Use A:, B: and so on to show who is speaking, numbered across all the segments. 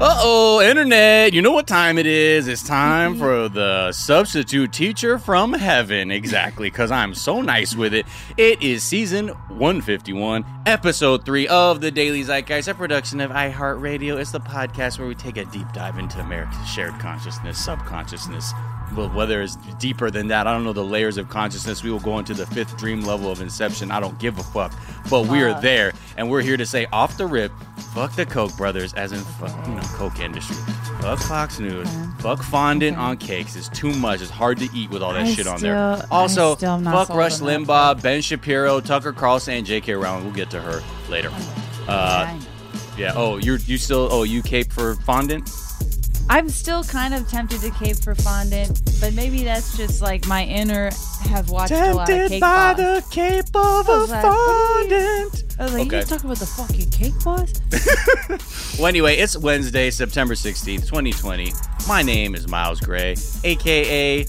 A: Uh oh, internet. You know what time it is? It's time for the substitute teacher from heaven. Exactly, because I'm so nice with it. It is season 151, episode 3 of the Daily Zeitgeist, a production of iHeartRadio. It's the podcast where we take a deep dive into America's shared consciousness, subconsciousness. Well, whether it's deeper than that, I don't know the layers of consciousness. We will go into the fifth dream level of inception. I don't give a fuck. But we are there, and we're here to say off the rip, fuck the Koch brothers, as in fuck, you know, Koch industry. Fuck Fox News. Fuck fondant on cakes. It's too much. It's hard to eat with all that
B: I
A: shit on there.
B: still-
A: Also,
B: still am not
A: fuck
B: sold
A: Rush
B: on that
A: Limbaugh, Ben Shapiro, Tucker Carlson, and J.K. Rowling. We'll get to her later. Uh,
B: Yeah,
A: yeah. Oh, you're you still? Oh, you cape for fondant?
B: I'm still kind of tempted to cape for fondant, but maybe that's just like my inner have watched a lot of cake boss.
A: cape of
B: I was like, what are you-
A: fondant.
B: I was like,
A: Okay.
B: you talking about the fucking cake boss?
A: Well, anyway, it's Wednesday, September 16th, 2020. My name is Miles Gray, aka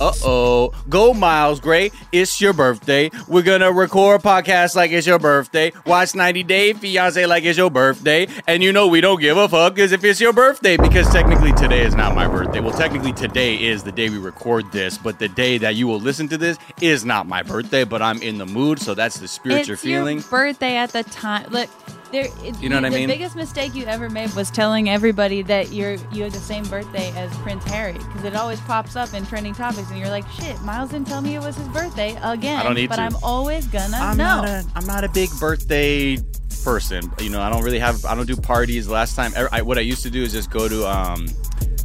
A: uh oh, go Miles Gray. It's your birthday. We're gonna record a podcast like it's your birthday. Watch 90 Day Fiance like it's your birthday. And you know we don't give a fuck as if it's your birthday because technically today is not my birthday. Well, technically today is the day we record this, but the day that you will listen to this is not my birthday. But I'm in the mood, so that's the spirit
B: it's
A: you're feeling.
B: your birthday at the time. Look, there. It,
A: You know what I
B: the
A: mean?
B: biggest mistake you ever made was telling everybody that you're you have the same birthday as Prince Harry because it always pops up in trending topics, and you're like, shit, Miles didn't tell me it was his birthday again.
A: I don't need
B: but
A: to.
B: I'm always gonna
A: I'm
B: know.
A: not a I'm not a big birthday person. You know, I don't really have I don't do parties. Last time I, what I used to do is just go to um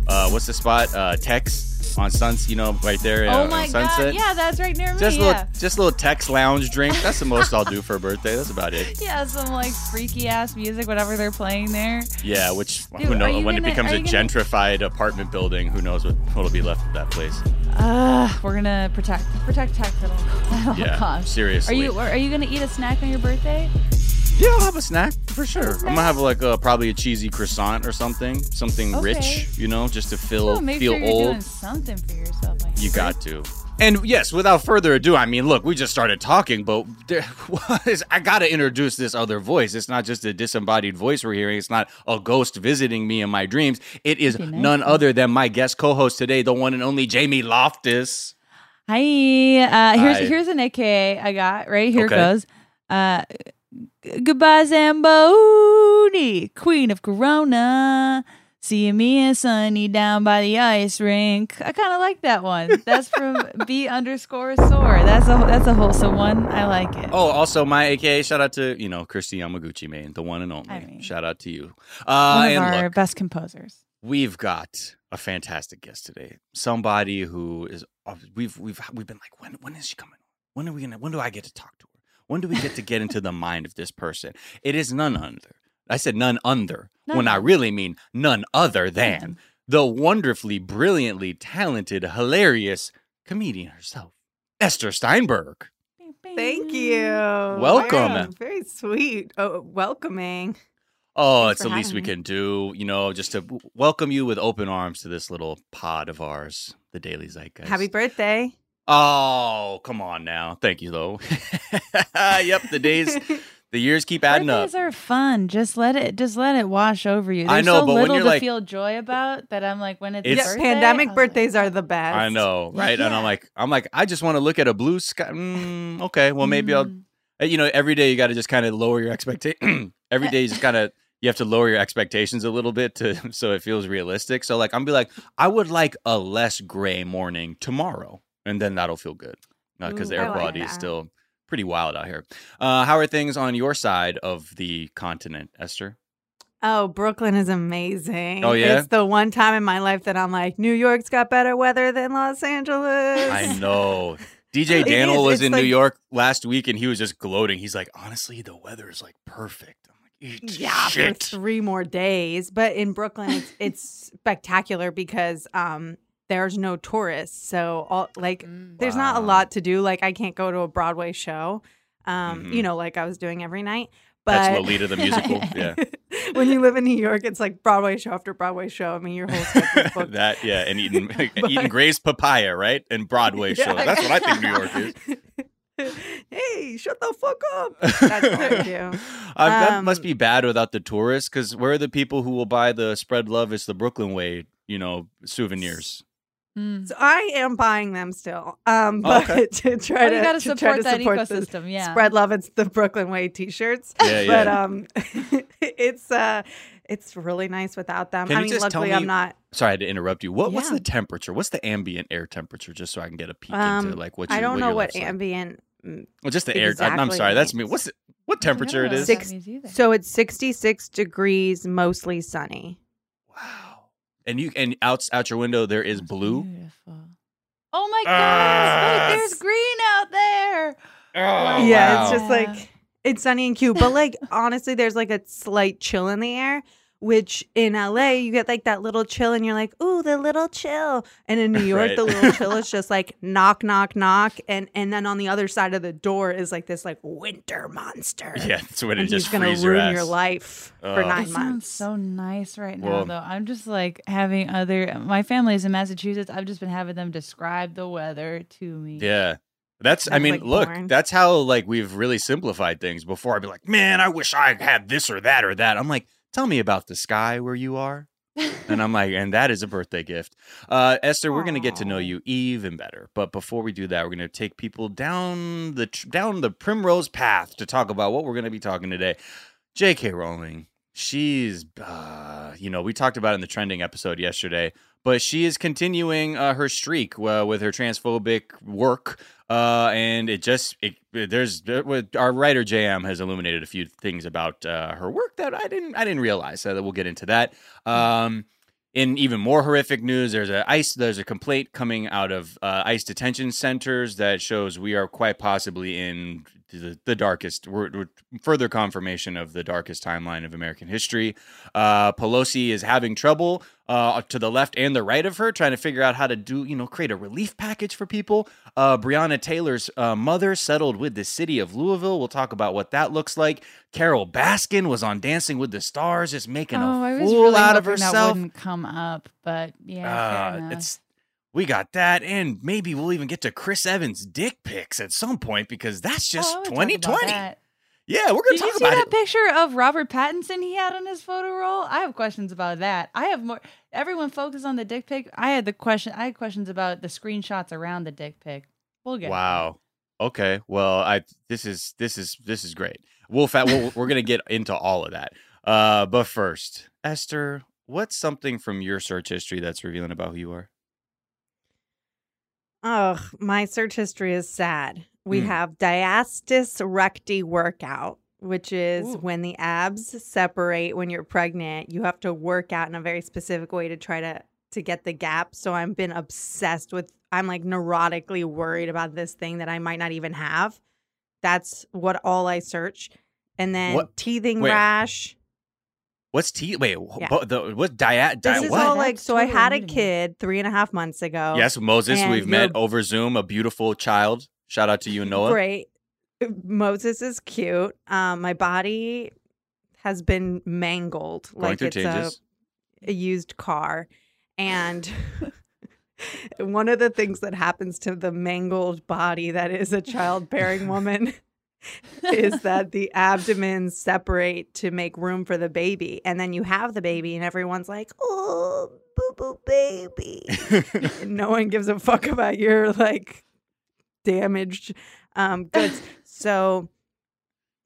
A: uh what's the spot? Uh Tex on Suns, you know, right there uh,
B: oh my
A: on Sunset.
B: god, yeah, that's right near me.
A: Just a
B: yeah.
A: little just a little Tex lounge drink. That's the most I'll do for a birthday. That's about it.
B: Yeah, some like freaky ass music, whatever they're playing there.
A: Yeah, which
B: Dude,
A: who knows when it
B: gonna-
A: becomes a
B: gonna-
A: gentrified apartment building, who knows what what'll be left of that place.
B: Uh, we're gonna protect protect tech at all, at all
A: Yeah,
B: costs. Are
A: seriously.
B: you are you gonna eat a snack on your birthday?
A: Yeah, I'll have a snack for sure. I'm gonna have like a probably a cheesy croissant or something, something
B: Okay.
A: rich, you know, just to feel
B: make
A: feel
B: sure you're
A: old.
B: doing something for yourself. Like
A: You got to. And yes, without further ado, I mean, look, we just started talking, but there was, I got to introduce this other voice. It's not just a disembodied voice we're hearing. It's not a ghost visiting me in my dreams. It is
B: Be nice.
A: none other than my guest co-host today, the one and only Jamie Loftus.
B: Hi. Uh, here's
A: Hi.
B: here's an AKA I got. Right here
A: Okay.
B: goes. Uh, goodbye, Zamboni, Queen of Corona. Seeing me and Sunny down by the ice rink. I kind of like that one. That's from B underscore sore. That's a that's a wholesome one. I like it.
A: Oh, also my AKA shout out to you know Kristi Yamaguchi, man, the one and only.
B: I mean-
A: shout out to you. Uh,
B: one of
A: and
B: our
A: look,
B: best composers.
A: we've got a fantastic guest today. Somebody who is we've we've we've been like when when is she coming? When are we gonna? When do I get to talk to her? When do we get to get into the mind of this person? It is none other. I said none under when I really mean none other than the wonderfully, brilliantly talented, hilarious comedian herself, Esther Steinberg.
C: Thank you.
A: Welcome.
C: Very, very sweet. Oh, welcoming.
A: Oh,
C: Thanks
A: it's the least we
C: having
A: can do, you know, just to welcome you with open arms to this little pod of ours, the Daily Zeitgeist.
C: Happy birthday.
A: Oh, come on now. Thank you, though. yep, the days, the years keep adding up.
B: Birthdays are fun. Just let it just let it wash over you.
A: I
B: There's
A: know,
B: so
A: but when
B: little
A: you're
B: to
A: like-
B: feel joy about that I'm like when it's,
A: It's-
B: birthday,
C: Pandemic
B: I was like,
C: birthdays are the best.
A: I know, right? And I'm like, I'm like, I just want to look at a blue sky. Mm, okay, well, maybe I'll.
B: mm.
A: uh, You know, every day you got to just kind of lower your expectation. every day you just kind of you have to lower your expectations a little bit to so it feels realistic. So like, I'm be like, I would like a less gray morning tomorrow, and then that'll feel good because the air
C: like
A: quality is still pretty wild out here. Uh, how are things on your side of the continent, Esther?
C: Oh, Brooklyn is amazing.
A: Oh, yeah?
C: It's the one time in my life that I'm like, New York's got better weather than Los Angeles.
A: I know. DJ Daniel
C: is.
A: was in New York last week and he was just gloating. He's like, honestly, the weather is like perfect. I'm like, "Eat
C: Yeah,
A: shit.
C: for three more days. But in Brooklyn, it's it's spectacular because um there's no tourists, so all like there's not a lot to do. Like I can't go to a Broadway show, um,
A: Mhm.
C: you know, like I was doing every night. But
A: That's Lolita the musical. Yeah.
C: when you live in New York, it's like Broadway show after Broadway show. I mean, your whole schedule booked.
A: that yeah, and eating
C: But-
A: eating Gray's papaya, right? And Broadway show. That's what I think New York is.
C: hey, shut the fuck up. That's what I do.
A: Uh, that must
C: Um,
A: be bad without the tourists, because where are the people who will buy the spread love? It's the Brooklyn way, you know, souvenirs.
B: Mm.
C: So I am buying them still. Um,
A: Oh,
C: but
A: okay.
C: to try
B: Oh,
C: to,
B: you got to
C: to try
B: support
C: to
B: that
C: support the
B: ecosystem. Yeah.
C: spread love, it's the Brooklyn Way T-shirts.
A: Yeah,
C: But
A: yeah.
C: um, it's uh, it's really nice without them.
A: Can
C: I
A: you
C: mean,
A: just tell
C: luckily
A: me-
C: I'm not.
A: Sorry to interrupt you. What what's the temperature? What's the ambient air temperature? Just so I can get a peek
C: Um,
A: into like what you,
C: I don't know what
A: life's like.
C: ambient.
A: Well, just the air. I, am sorry. That's me. What's it, what temperature it
B: I don't know
A: is?
B: what that
C: Six- So it's 66 degrees, mostly sunny.
A: Wow. And you and out out your window there is
B: That's
A: blue.
B: Beautiful. Oh my
A: Ah,
B: gosh! Wait, there's green out there.
A: Oh,
C: yeah,
A: wow.
C: it's just like it's sunny and cute. But like honestly, there's like a slight chill in the air. Which in LA you get like that little chill, and you're like, "Ooh, the little chill." And in New York,
A: Right.
C: the little chill is just like knock, knock, knock, and and then on the other side of the door is like this like winter monster.
A: yeah. That's when it
C: and
A: just
C: he's gonna ruin
A: your,
C: your life
A: Oh.
C: for
A: It
C: nine
B: It sounds
C: months.
B: so nice right now,
A: Well-
B: though. I'm just like having other. My family is in Massachusetts. I've just been having them describe the weather to me.
A: Yeah. That's, I mean,
C: like,
A: look,
C: boring.
A: that's how like we've really simplified things. Before I'd be like, man, I wish I had this or that or that. I'm like, tell me about the sky where you are. and I'm like, and that is a birthday gift. Uh, Esther, we're gonna get to know you even better. But before we do that, we're gonna take people down the tr- down the primrose path to talk about what we're gonna be talking today. J.K. Rowling, she's, uh, you know, we talked about it in the trending episode yesterday, but she is continuing uh, her streak uh, with her transphobic work. Uh, and it just it, there's our writer JM has illuminated a few things about uh, her work that I didn't I didn't realize. So that we'll get into that. Um, in even more horrific news, there's a ice there's a complaint coming out of uh, ICE detention centers that shows we are quite possibly in the, the darkest, we're, we're further confirmation of the darkest timeline of American history. Uh, Pelosi is having trouble uh, to the left and the right of her, trying to figure out how to do, you know, create a relief package for people. Uh, Breonna Taylor's uh, mother settled with the city of Louisville. We'll talk about what that looks like. Carole Baskin was on Dancing with the Stars, just making
B: oh,
A: a fool
B: really
A: out of
B: hoping That
A: herself.
B: wouldn't come up, but yeah,
A: Uh, it's we got that, and maybe we'll even get to Chris Evans' dick pics at some point because that's just
B: Oh, I would talk about
A: 2020.
B: that.
A: Yeah, we're gonna
B: Did
A: talk
B: you see
A: about
B: that
A: it.
B: picture of Robert Pattinson he had on his photo roll? I have questions about that. I have more. Everyone focused on the dick pic. I had the question. I had questions about the screenshots around the dick pic. We'll get.
A: Wow. Okay. Well, I this is this is this is great. We'll fa- we'll we're gonna get into all of that. Uh, but first, Esther, what's something from your search history that's revealing about who you are?
C: Ugh, my search history is sad. We
A: Hmm.
C: have diastasis recti workout, which is
A: Ooh.
C: when the abs separate when you're pregnant. You have to work out in a very specific way to try to to get the gap. So I've been obsessed with. I'm like neurotically worried about this thing that I might not even have. That's what all I search. And then
A: What-
C: teething
A: wait.
C: rash.
A: What's T? Wait, wh-
C: Yeah.
A: bo- the what diet?
C: This
A: Di-
C: is
A: what?
C: all like so. I had a
B: new to me.
C: kid three and a half months ago.
A: yes, Moses. We've met over Zoom. A beautiful child. Shout out to you and Noah.
C: Great. Moses is cute. Um, my body has been mangled
A: Going
C: like it's a, a used car. And one of the things that happens to the mangled body that is a childbearing woman is that the abdomens separate to make room for the baby. And then you have the baby, and everyone's like, oh, boo boo baby. no one gives a fuck about your like damaged um goods. so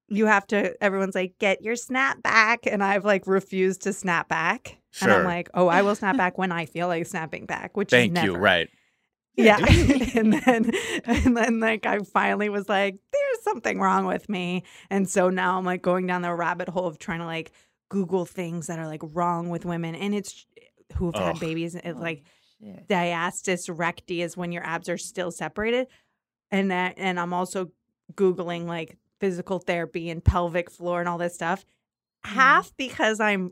C: you have to everyone's like, get your snap back. And I've like refused to snap back. And I'm like, oh, I will snap back when I feel like snapping back, which
A: Thank
C: is
A: you. Right.
C: Yeah. and then and then like I finally was like, there's something wrong with me. And so now I'm like going down the rabbit hole of trying to like Google things that are like wrong with women. And it's who've had babies. It's like diastasis recti is when your abs are still separated. And that and I'm also Googling like physical therapy and pelvic floor and all this stuff. Half because I'm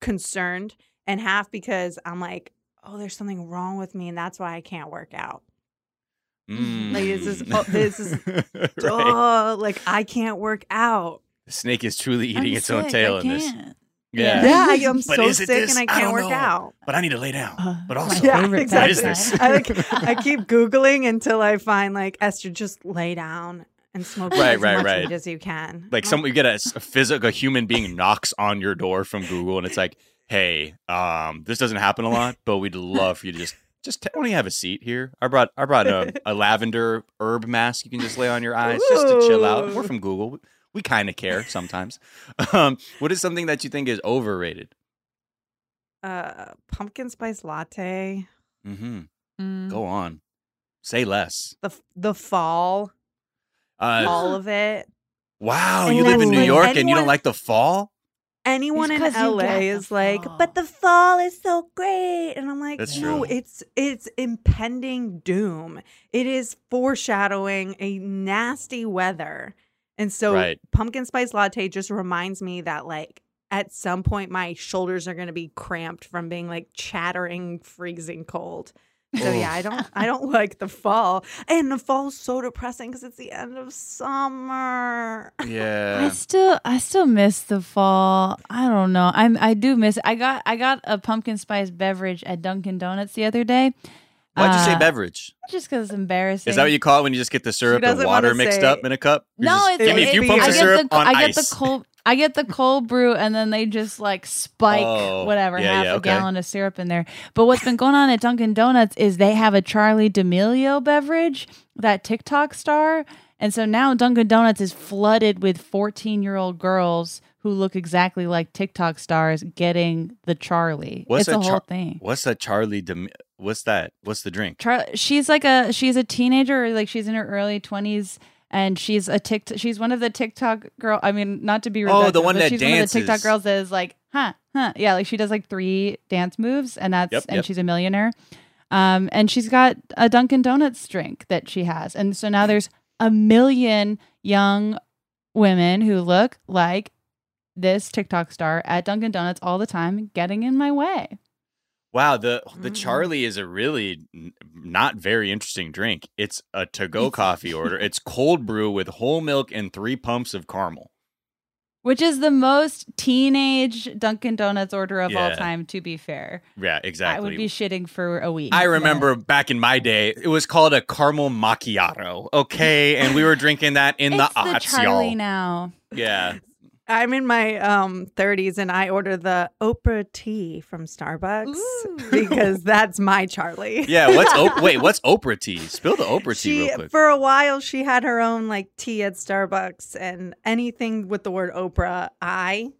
C: concerned and half because I'm like, oh, there's something wrong with me and that's why I can't work out.
A: Mm.
C: Like, this is- oh, this is-
A: right.
C: Oh, like I can't work out.
A: The snake is truly eating
B: I'm
A: its own tail
B: I
A: in this.
B: Can't.
A: Yeah.
C: Yeah, I, am
A: But
C: so sick
A: this?
C: and I
A: I
C: can't
A: don't
C: work
A: know.
C: out.
A: But I need to lay down.
B: Uh,
A: but also,
C: Yeah,
B: favorite
C: exactly.
A: this?
C: I, like, I keep googling until I find like Esther, just lay down and smoke
A: Right,
C: as
A: right,
C: much
A: right.
C: as you can.
A: like some you get a physical a human being knocks on your door from Google and it's like, hey, um, this doesn't happen a lot, but we'd love for you to just just t- only have a seat here. I brought I brought a, a lavender herb mask you can just lay on your eyes just to chill out. We're from Google. We kind of care sometimes. Um, what is something that you think is overrated?
C: uh, pumpkin spice latte,
A: Mm-hmm.
B: Mm.
A: Go on, say less.
C: the the fall,
A: Uh,
C: all of it.
A: wow,
C: and
A: you live in New
C: like
A: York and you don't like the fall?
C: Anyone in LA is like,
B: fall.
C: but the fall is so great, and I'm like,
A: That's
C: no,
A: true.
C: it's it's impending doom. It is foreshadowing a nasty weather, and so
A: Right.
C: pumpkin spice latte just reminds me that like at some point my shoulders are going to be cramped from being like chattering, freezing cold. So yeah, I don't I don't like the fall, and the fall's so depressing because it's the end of summer.
A: Yeah.
B: I still I still miss the fall. I don't know. I'm I do miss I got I got a pumpkin spice beverage at Dunkin' Donuts the other day.
A: Why'd you say
B: Uh,
A: beverage?
B: Just because it's embarrassing.
A: Is that what you call it when you just get the syrup and
C: doesn't
A: water
C: wanna
A: mixed
C: say-
A: up in a cup? You
B: No,
A: just,
B: it's
A: give me a few pumps
C: I
A: of
C: get
A: syrup
B: the,
A: on
B: I
A: ice.
B: get the cold I get the cold brew and then they just like spike
A: Oh,
B: whatever
A: yeah,
B: half
A: yeah,
B: a
A: okay.
B: gallon of syrup in there. But what's been going on at Dunkin' Donuts is they have a Charli D'Amelio beverage, that TikTok star, and so now Dunkin' Donuts is flooded with 14-year-old girls who look exactly like TikTok stars getting the Charli.
A: What's
B: it's a
A: a
B: whole
A: Char-
B: thing.
A: What's that Charli? Dem- what's that? What's the drink?
B: Char- she's like a she's a teenager, like she's in her early twenties, and she's a tick. She's one of the TikTok girl. I mean, not to be
A: Oh, the one
B: but
A: that
B: she's one of the TikTok
A: dances.
B: girls that is like, huh, huh, yeah, like she does like three dance moves, and that's
A: Yep,
B: and
A: yep.
B: she's a millionaire. Um, and she's got a Dunkin' Donuts drink that she has, and so now there's a million young women who look like this TikTok star at Dunkin' Donuts all the time, getting in my way.
A: Wow, the the
C: Mm.
A: Charli is a really not very interesting drink. It's a to go coffee order. It's cold brew with whole milk and three pumps of caramel.
B: Which is the most teenage Dunkin' Donuts order of all time, to be fair.
A: Yeah, exactly.
B: I would be shitting for a week.
A: I remember back in my day, it was called a caramel macchiato. Okay, and we were drinking that in the
B: the
A: aughts,
B: Charli
A: y'all.
B: now.
A: Yeah,
C: I'm in my um 30s and I order the Oprah tea from Starbucks
B: Ooh.
C: because that's my Charli.
A: yeah. What's op- wait? What's Oprah tea? Spill the Oprah tea real quick.
C: for a while she had her own like tea at Starbucks and anything with the word Oprah I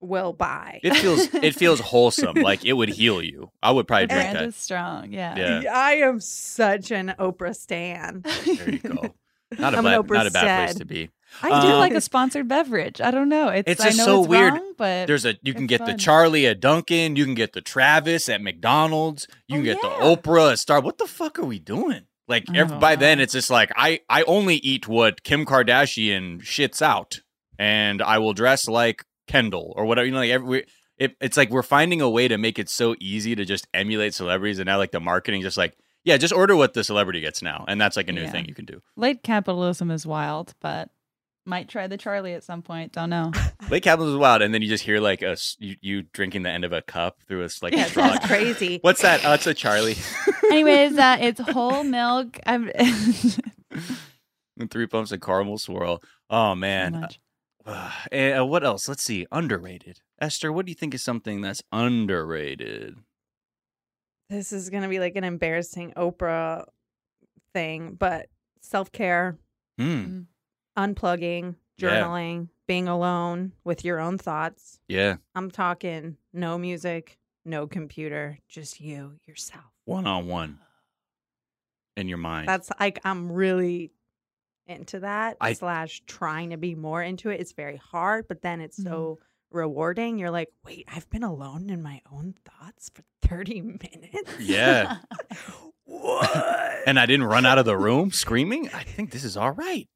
C: will buy.
A: It feels it feels wholesome, like it would heal you. I would probably drink
B: Brand
A: that.
B: is strong. Yeah.
A: Yeah.
C: I am such an Oprah stan.
A: There you go. Not a
C: I'm an
A: bad,
C: Oprah
A: not a bad place
C: stan.
A: to be.
B: I do
A: Um,
B: like a sponsored beverage. I don't know. It's,
A: It's
B: I
A: just
B: know
A: so
B: it's
A: weird.
B: wrong, but
A: There's a you can get the. Charli at Dunkin', you can get the Travis at McDonald's, you can
B: Oh,
A: get
B: yeah.
A: the Oprah at Star. What the fuck are we doing? Like every, by then, it's just like I I only eat what Kim Kardashian shits out, and I will dress like Kendall or whatever. You know, like every it, it's like we're finding a way to make it so easy to just emulate celebrities, and now like the marketing just like yeah, just order what the celebrity gets now, and that's like a new
B: Yeah.
A: thing you can do.
B: late capitalism is wild, but might try the Charli at some point. Don't know.
A: Lake capitalism is wild, and then you just hear like a you, you drinking the end of a cup through a like
C: Yeah,
A: a straw.
C: that's crazy.
A: What's that? Oh, it's a Charli.
B: Anyways, uh, it's whole milk. I'm
A: and three pumps of caramel swirl. Oh man.
B: much.
A: and uh, what else? Let's see. Underrated. Esther, what do you think is something that's underrated?
C: This is going to be like an embarrassing Oprah thing, but self-care,
A: Hmm.
C: Unplugging,
A: Yeah.
C: journaling, being alone with your own thoughts.
A: Yeah.
C: I'm talking no music, no computer, just you, yourself.
A: One on one. In your mind.
C: That's like I'm really into that
A: I-
C: slash trying to be more into it. It's very hard, but then it's so mm-hmm. rewarding. You're like, wait, I've been alone in my own thoughts for 30 minutes.
A: Yeah.
C: what?
A: and I didn't run out of the room screaming. I think this is all right.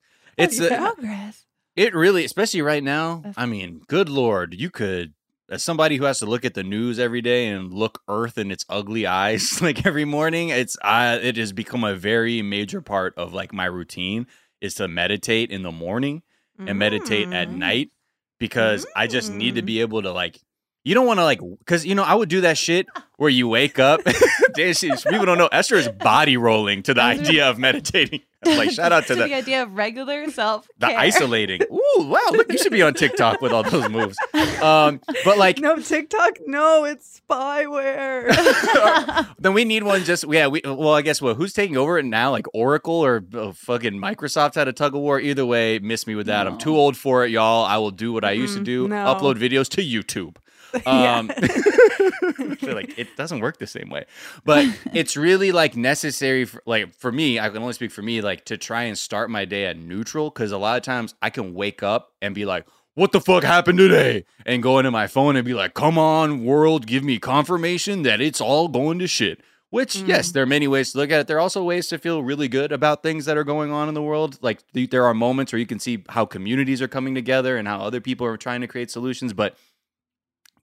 A: It's
C: yeah.
B: Progress.
A: it really, especially right now. I mean, good lord, you could as somebody who has to look at the news every day and look Earth in its ugly eyes like every morning. It's uh, it has become a very major part of like my routine is to meditate in the morning and meditate at
C: Mm.
A: night because I just need to
C: Mm.
A: be able to like. You don't want to like, because you know I would do that shit where you wake up. Damn, people don't know Esther is body rolling to the idea of meditating. Like shout out to
B: the
A: the
B: idea of regular self
A: the isolating. Ooh, wow! Look, you should be on TikTok with all those moves. Um, but like,
C: No TikTok. No, it's spyware.
A: then we need one. Just yeah. We well, I guess what? Who's taking over it now? Like Oracle or uh, fucking Microsoft had a tug of war. Either way, miss me with that. I'm too old for it, y'all. I will do what I used to
C: Mm,
A: do:
C: no.
A: upload videos to YouTube. Um, like it doesn't work the same way, but it's really like necessary for like for me. I can only speak for me, like to try and start my day at neutral because a lot of times I can wake up and be like, "What the fuck happened today?" and go into my phone and be like, "Come on, world, give me confirmation that it's all going to shit." Which, yes,
C: Mm.
A: there are many ways to look at it. There are also ways to feel really good about things that are going on in the world. Like th- there are moments where you can see how communities are coming together and how other people are trying to create solutions. But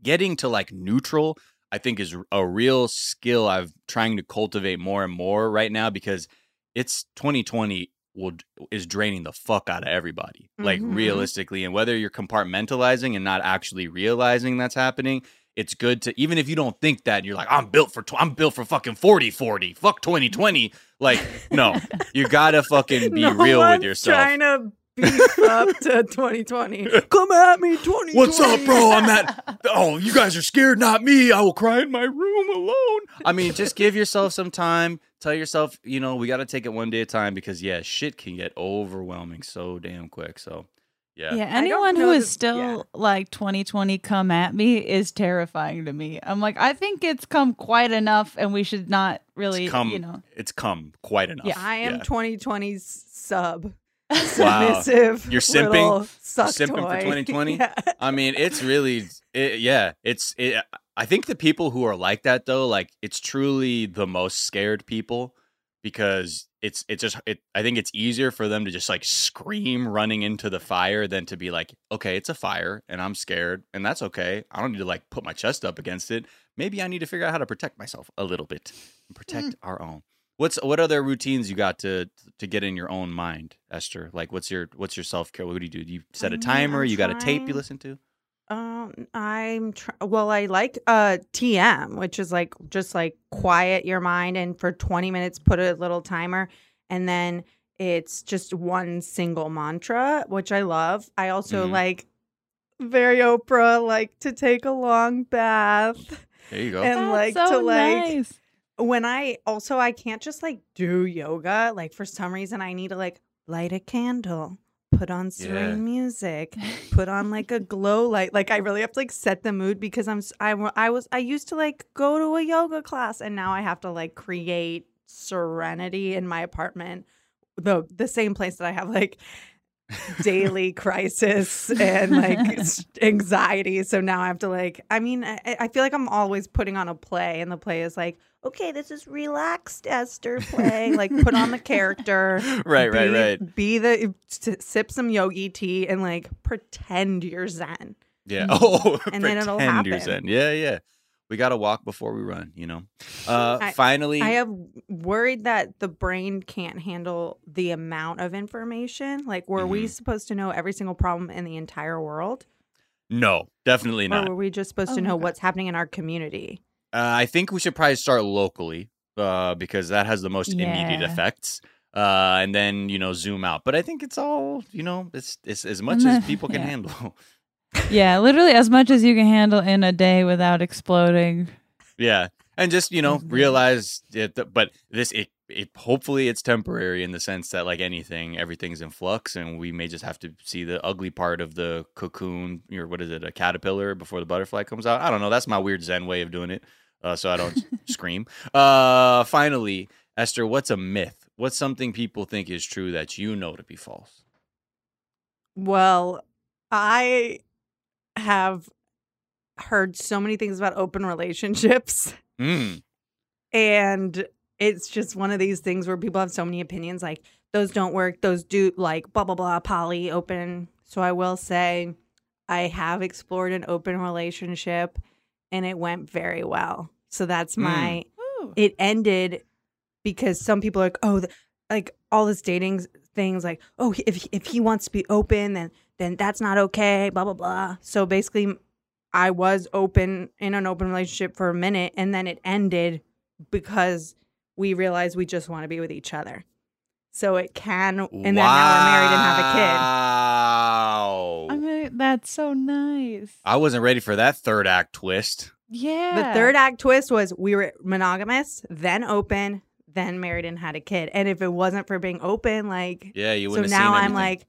A: getting to like neutral i think is a real skill i've trying to cultivate more and more right now because it's 2020 will is draining the fuck out of everybody like
C: Mhm.
A: realistically and whether you're compartmentalizing and not actually realizing that's happening it's good to even if you don't think that you're like i'm built for tw- i'm built for fucking 40 40 fuck 2020 like no you gotta fucking be
C: no
A: real with yourself
C: Trying to beef up to 2020. Come at me, 2020.
A: What's up, bro? I'm at. Oh, you guys are scared, not me. I will cry in my room alone. I mean, just give yourself some time. Tell yourself, you know, we got to take it one day at a time because, yeah, shit can get overwhelming so damn quick. So, yeah.
B: Yeah, anyone who is
C: know
B: still
C: yeah.
B: like 2020 come at me is terrifying to me. I'm like, I think it's come quite enough and we should not really,
A: come,
B: you know.
A: it's come quite enough.
B: Yeah.
C: I am
A: Yeah.
C: 2020's sub.
A: Wow.
C: Submissive.
A: You're simping? Simping for 2020?
C: Yeah.
A: I mean, it's really, it, yeah, it's, it, I think the people who are like that though, like it's truly the most scared people because it's, it's just, it, I think it's easier for them to just like scream running into the fire than to be like, okay, it's a fire and I'm scared and that's okay. I don't need to like put my chest up against it. Maybe I need to figure out how to protect myself a little bit and protect our own. What's what other routines you got to to get in your own mind, Esther? Like, what's your what's your self care? What do you do? Do you set a
C: Um,
A: timer?
C: I'm
A: you got a tape you listen to?
C: Um, I'm tr- well. I like uh TM, which is like just like quiet your mind, and for 20 minutes, put a little timer, and then it's just one single mantra, which I love. I also
A: Mhm.
C: like very Oprah, like to take a long bath,
A: There you go.
C: and
B: That's
C: like
B: so
C: to like
B: nice.
C: When I also I can't just like do yoga. Like for some reason I need to like light a candle, put on serene
A: Yeah.
C: music, put on like a glow light. Like I really have to like set the mood because I'm I, I was I used to like go to a yoga class and now I have to like create serenity in my apartment. The the same place that I have like daily crisis and like anxiety. So now I have to like, I mean, I, I feel like I'm always putting on a play, and the play is like, okay, this is relaxed Esther play. like, put on the character.
A: right, right,
C: be-
A: right.
C: Be the sip some yogi tea and like pretend you're Zen.
A: Yeah. Oh,
C: And then it'll
A: pretend you're. Zen. Yeah, yeah. We got to walk before we run, you know. Uh
C: I-
A: finally
C: I have worried that the brain can't handle the amount of information. Like, were we
A: Mhm.
C: supposed to know every single problem in the entire world?
A: no, definitely
C: Or
A: not.
C: were we just supposed
B: Oh
C: to know
B: God.
C: what's happening in our community?
A: Uh, I think we should probably start locally uh, because that has the most immediate effects. Uh, and then you know zoom out, but I think it's all you know. It's it's as much as people can
B: yeah.
A: handle.
B: Yeah, literally as much as you can handle in a day without exploding.
A: Yeah, and just you know realize it. But this it it hopefully it's temporary in the sense that like anything, everything's in flux, and we may just have to see the ugly part of the cocoon or what is it, a caterpillar before the butterfly comes out. I don't know. That's my weird Zen way of doing it, uh, so I don't scream. Uh, finally, Esther, what's a myth? What's something people think is true that you know to be false?
C: Well, I have heard so many things about open relationships,
A: Mm.
C: and it's just one of these things where people have so many opinions like, those don't work, those do, like, blah, blah, blah, poly, open. So I will say, I have explored an open relationship and it went very well. So that's
A: Mm.
C: my
B: Ooh.
C: it ended because some people are like, oh, the, like all this dating things, like, oh, if if he wants to be open, then then that's not okay, blah, blah, blah. So basically, I was open in an open relationship for a minute and then it ended because we realize we just want to be with each other. So it can, and then now we're married and have a kid.
A: Wow.
B: I mean, that's so nice.
A: I wasn't ready for that third act twist.
B: Yeah.
C: The third act twist was we were monogamous, then open, then married and had a kid. And if it wasn't for being open, like,
A: Yeah, you
C: so
A: wouldn't
C: now
A: have seen
C: I'm like,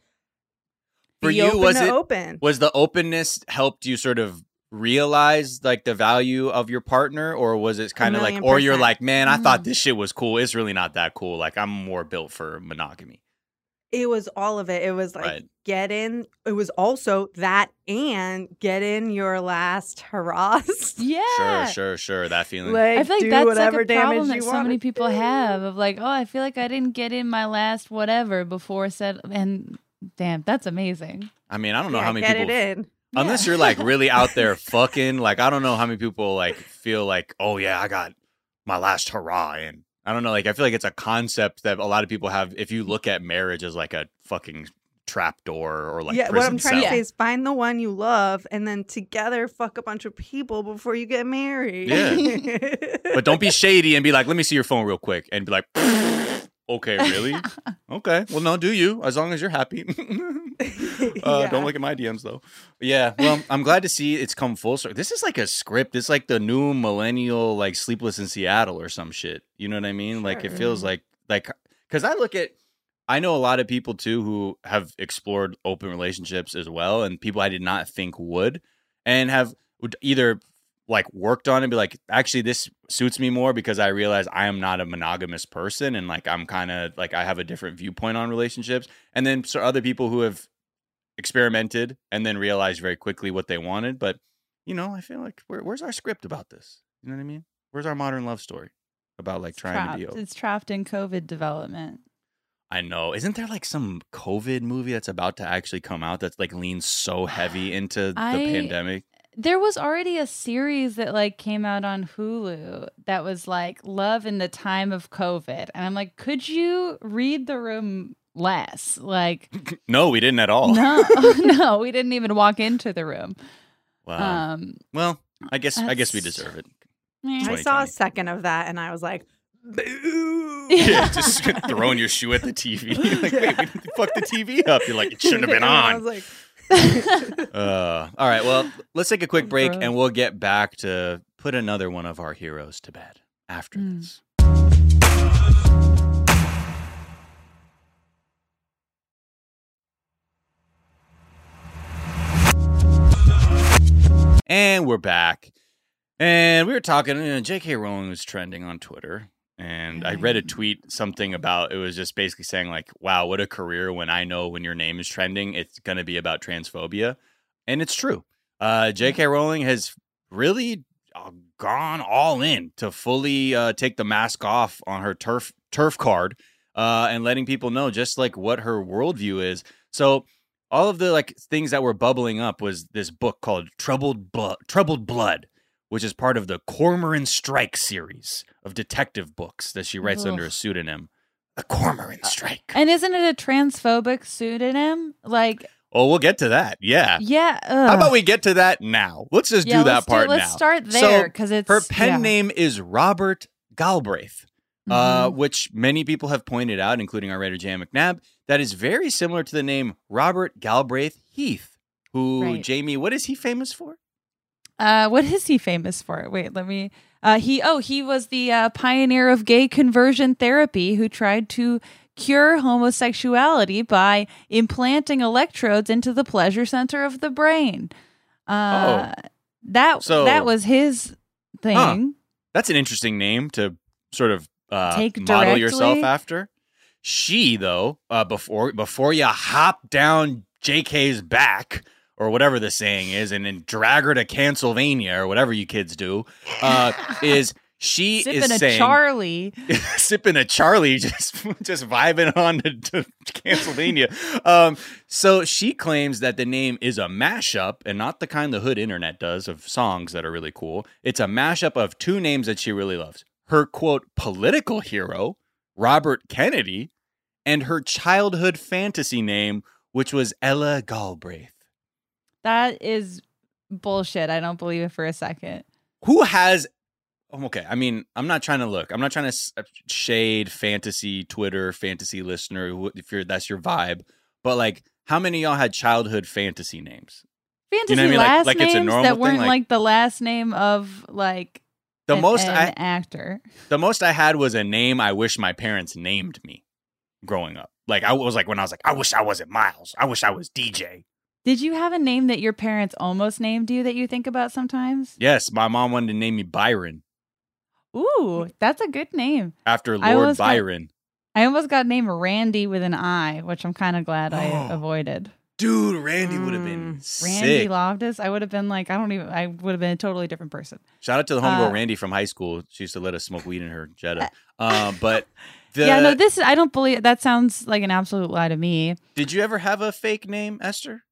A: For
C: be
A: you,
C: open
A: was
C: to
A: it-
C: open?
A: was the openness helped you sort of realize like the value of your partner or was it kind of like
C: million
A: or you're like man i thought
B: Mhm.
A: this shit was cool it's really not that cool like i'm more built for monogamy
C: It was all of it. It was like
A: Right.
C: get in. It was also that and get in your last hurrahs.
B: Yeah.
A: sure sure sure that feeling
C: like
B: I feel like that's
C: whatever
B: like a problem that so many people
C: do.
B: have of like, oh, I feel like I didn't get in my last whatever before said, and damn, that's amazing.
A: i mean i don't know
C: Yeah,
A: how many people
C: get people
A: unless you're like really out there fucking like i don't know how many people like feel like oh yeah i got my last hurrah and i don't know like i feel like it's a concept that a lot of people have if you look at marriage as like a fucking trap door or like
C: yeah, what I'm trying
A: cell.
C: to say is find the one you love and then together fuck a bunch of people before you get married.
A: Yeah. but don't be shady and be like let me see your phone real quick and be like okay really? Okay. Well no do you as long as you're happy. Uh,
C: Yeah.
A: don't look at my dms though. Yeah well i'm glad to see it's come full circle. This is like a script. It's like the new millennial like sleepless in seattle or some shit. You know what i mean? Like it feels like like because i look at i know a lot of people too who have explored open relationships as well and people i did not think would and have would either like worked on it and be like actually this suits me more because i realize i am not a monogamous person and like i'm kind of like i have a different viewpoint on relationships and then so other people who have experimented and then realized very quickly what they wanted but you know i feel like where, where's our script about this you know what i mean where's our modern love story about like
B: It's
A: trying
B: trapped.
A: to be open?
B: It's trapped in COVID development.
A: i know isn't there like some covid movie that's about to actually come out that's like leans so heavy into the
B: I-
A: pandemic
B: There was already a series that like came out on Hulu that was like love in the time of COVID. And I'm like, could you read the room less? Like,
A: no we didn't at all
B: no, no, we didn't even walk into the room.
A: wow
B: Um,
A: well i guess i guess we deserve it.
C: I saw a second of that and I was like, boo.
A: yeah, just throwing your shoe at the TV. like, wait, we didn't fuck the TV up. You're like, it shouldn't have been
C: And I
A: on.
C: was like,
A: Uh, all right, well, let's take a quick break and we'll get back to put another one of our heroes to bed after
B: Mm.
A: this. And we're back. And we were talking, you know, J.K. Rowling was trending on Twitter. And I read a tweet, something about it was just basically saying, like, wow, what a career when I know when your name is trending, it's going to be about transphobia. And it's true. Uh, J.K. Rowling has really uh, gone all in to fully uh, take the mask off on her TERF TERF card uh, and letting people know just like what her worldview is. So all of the like things that were bubbling up was this book called Troubled Blood, Troubled Blood, which is part of the Cormoran Strike series of detective books that she writes under a pseudonym. The Cormoran Strike.
B: and isn't it a transphobic pseudonym? Like,
A: Oh, we'll get to that. Yeah.
B: yeah.
A: How about we get to that now? Let's just
B: yeah,
A: do that part
B: let's
A: now.
B: start there because it's
A: Her pen
B: yeah.
A: name is Robert Galbraith, uh,
B: Mhm.
A: which many people have pointed out, including our writer Jan McNabb, that is very similar to the name Robert Galbraith Heath, who,
B: Right.
A: Jamie, what is he famous for?
B: Uh, what is he famous for? Wait, let me. Uh, he oh he was the uh, pioneer of gay conversion therapy who tried to cure homosexuality by implanting electrodes into the pleasure center of the brain. Uh, that
A: Oh. So-
B: that was his thing.
A: That's an interesting name to sort of uh,
B: Take
A: model yourself after. She, though, uh, before before you hop down JK's back or whatever the saying is, and then drag her to Pennsylvania or whatever you kids do, uh, is she
B: Sipping
A: is
B: a
A: saying
B: Charli.
A: sipping a Charli, just just vibing on to, to Pennsylvania. Um, so she claims that the name is a mashup, and not the kind the hood internet does of songs that are really cool. It's a mashup of two names that she really loves: her quote political hero Robert Kennedy, and her childhood fantasy name which was Ella Galbraith.
B: That is bullshit. I don't believe it for a second.
A: Who has? oh, Okay, I mean, I'm not trying to look. I'm not trying to uh, shade fantasy Twitter, fantasy listener. If you're that's your vibe, but like, how many of y'all had childhood fantasy names?
B: Fantasy
A: what I mean? Like-
B: last
A: like it's a
B: names that weren't
A: like-
B: like, the last name of like
A: The
B: an,
A: most
B: an
A: I
B: actor.
A: the most I had was a name I wish my parents named me growing up. Like I was like when I was like, I wish I wasn't Miles. I wish I was DJ.
B: Did you have a name that your parents almost named you that you think about sometimes?
A: Yes, my mom wanted to name me Byron
B: Ooh, that's a good name.
A: after
B: I
A: Lord
B: got-
A: Byron.
B: I almost got named Randy with an I, which I'm kind of glad I
A: Oh.
B: avoided.
A: Dude, Randy would have been
C: Mm,
B: Randy
A: sick.
B: Loftus, I would have been like, I don't even, I would have been a totally different person.
A: Shout out to the homegirl
B: Uh,
A: Randy from high school. She used to let us smoke weed in her Jetta. Uh, but the,
B: yeah, no, this, I don't believe, that sounds like an absolute lie to me.
A: did you ever have a fake name, Esther,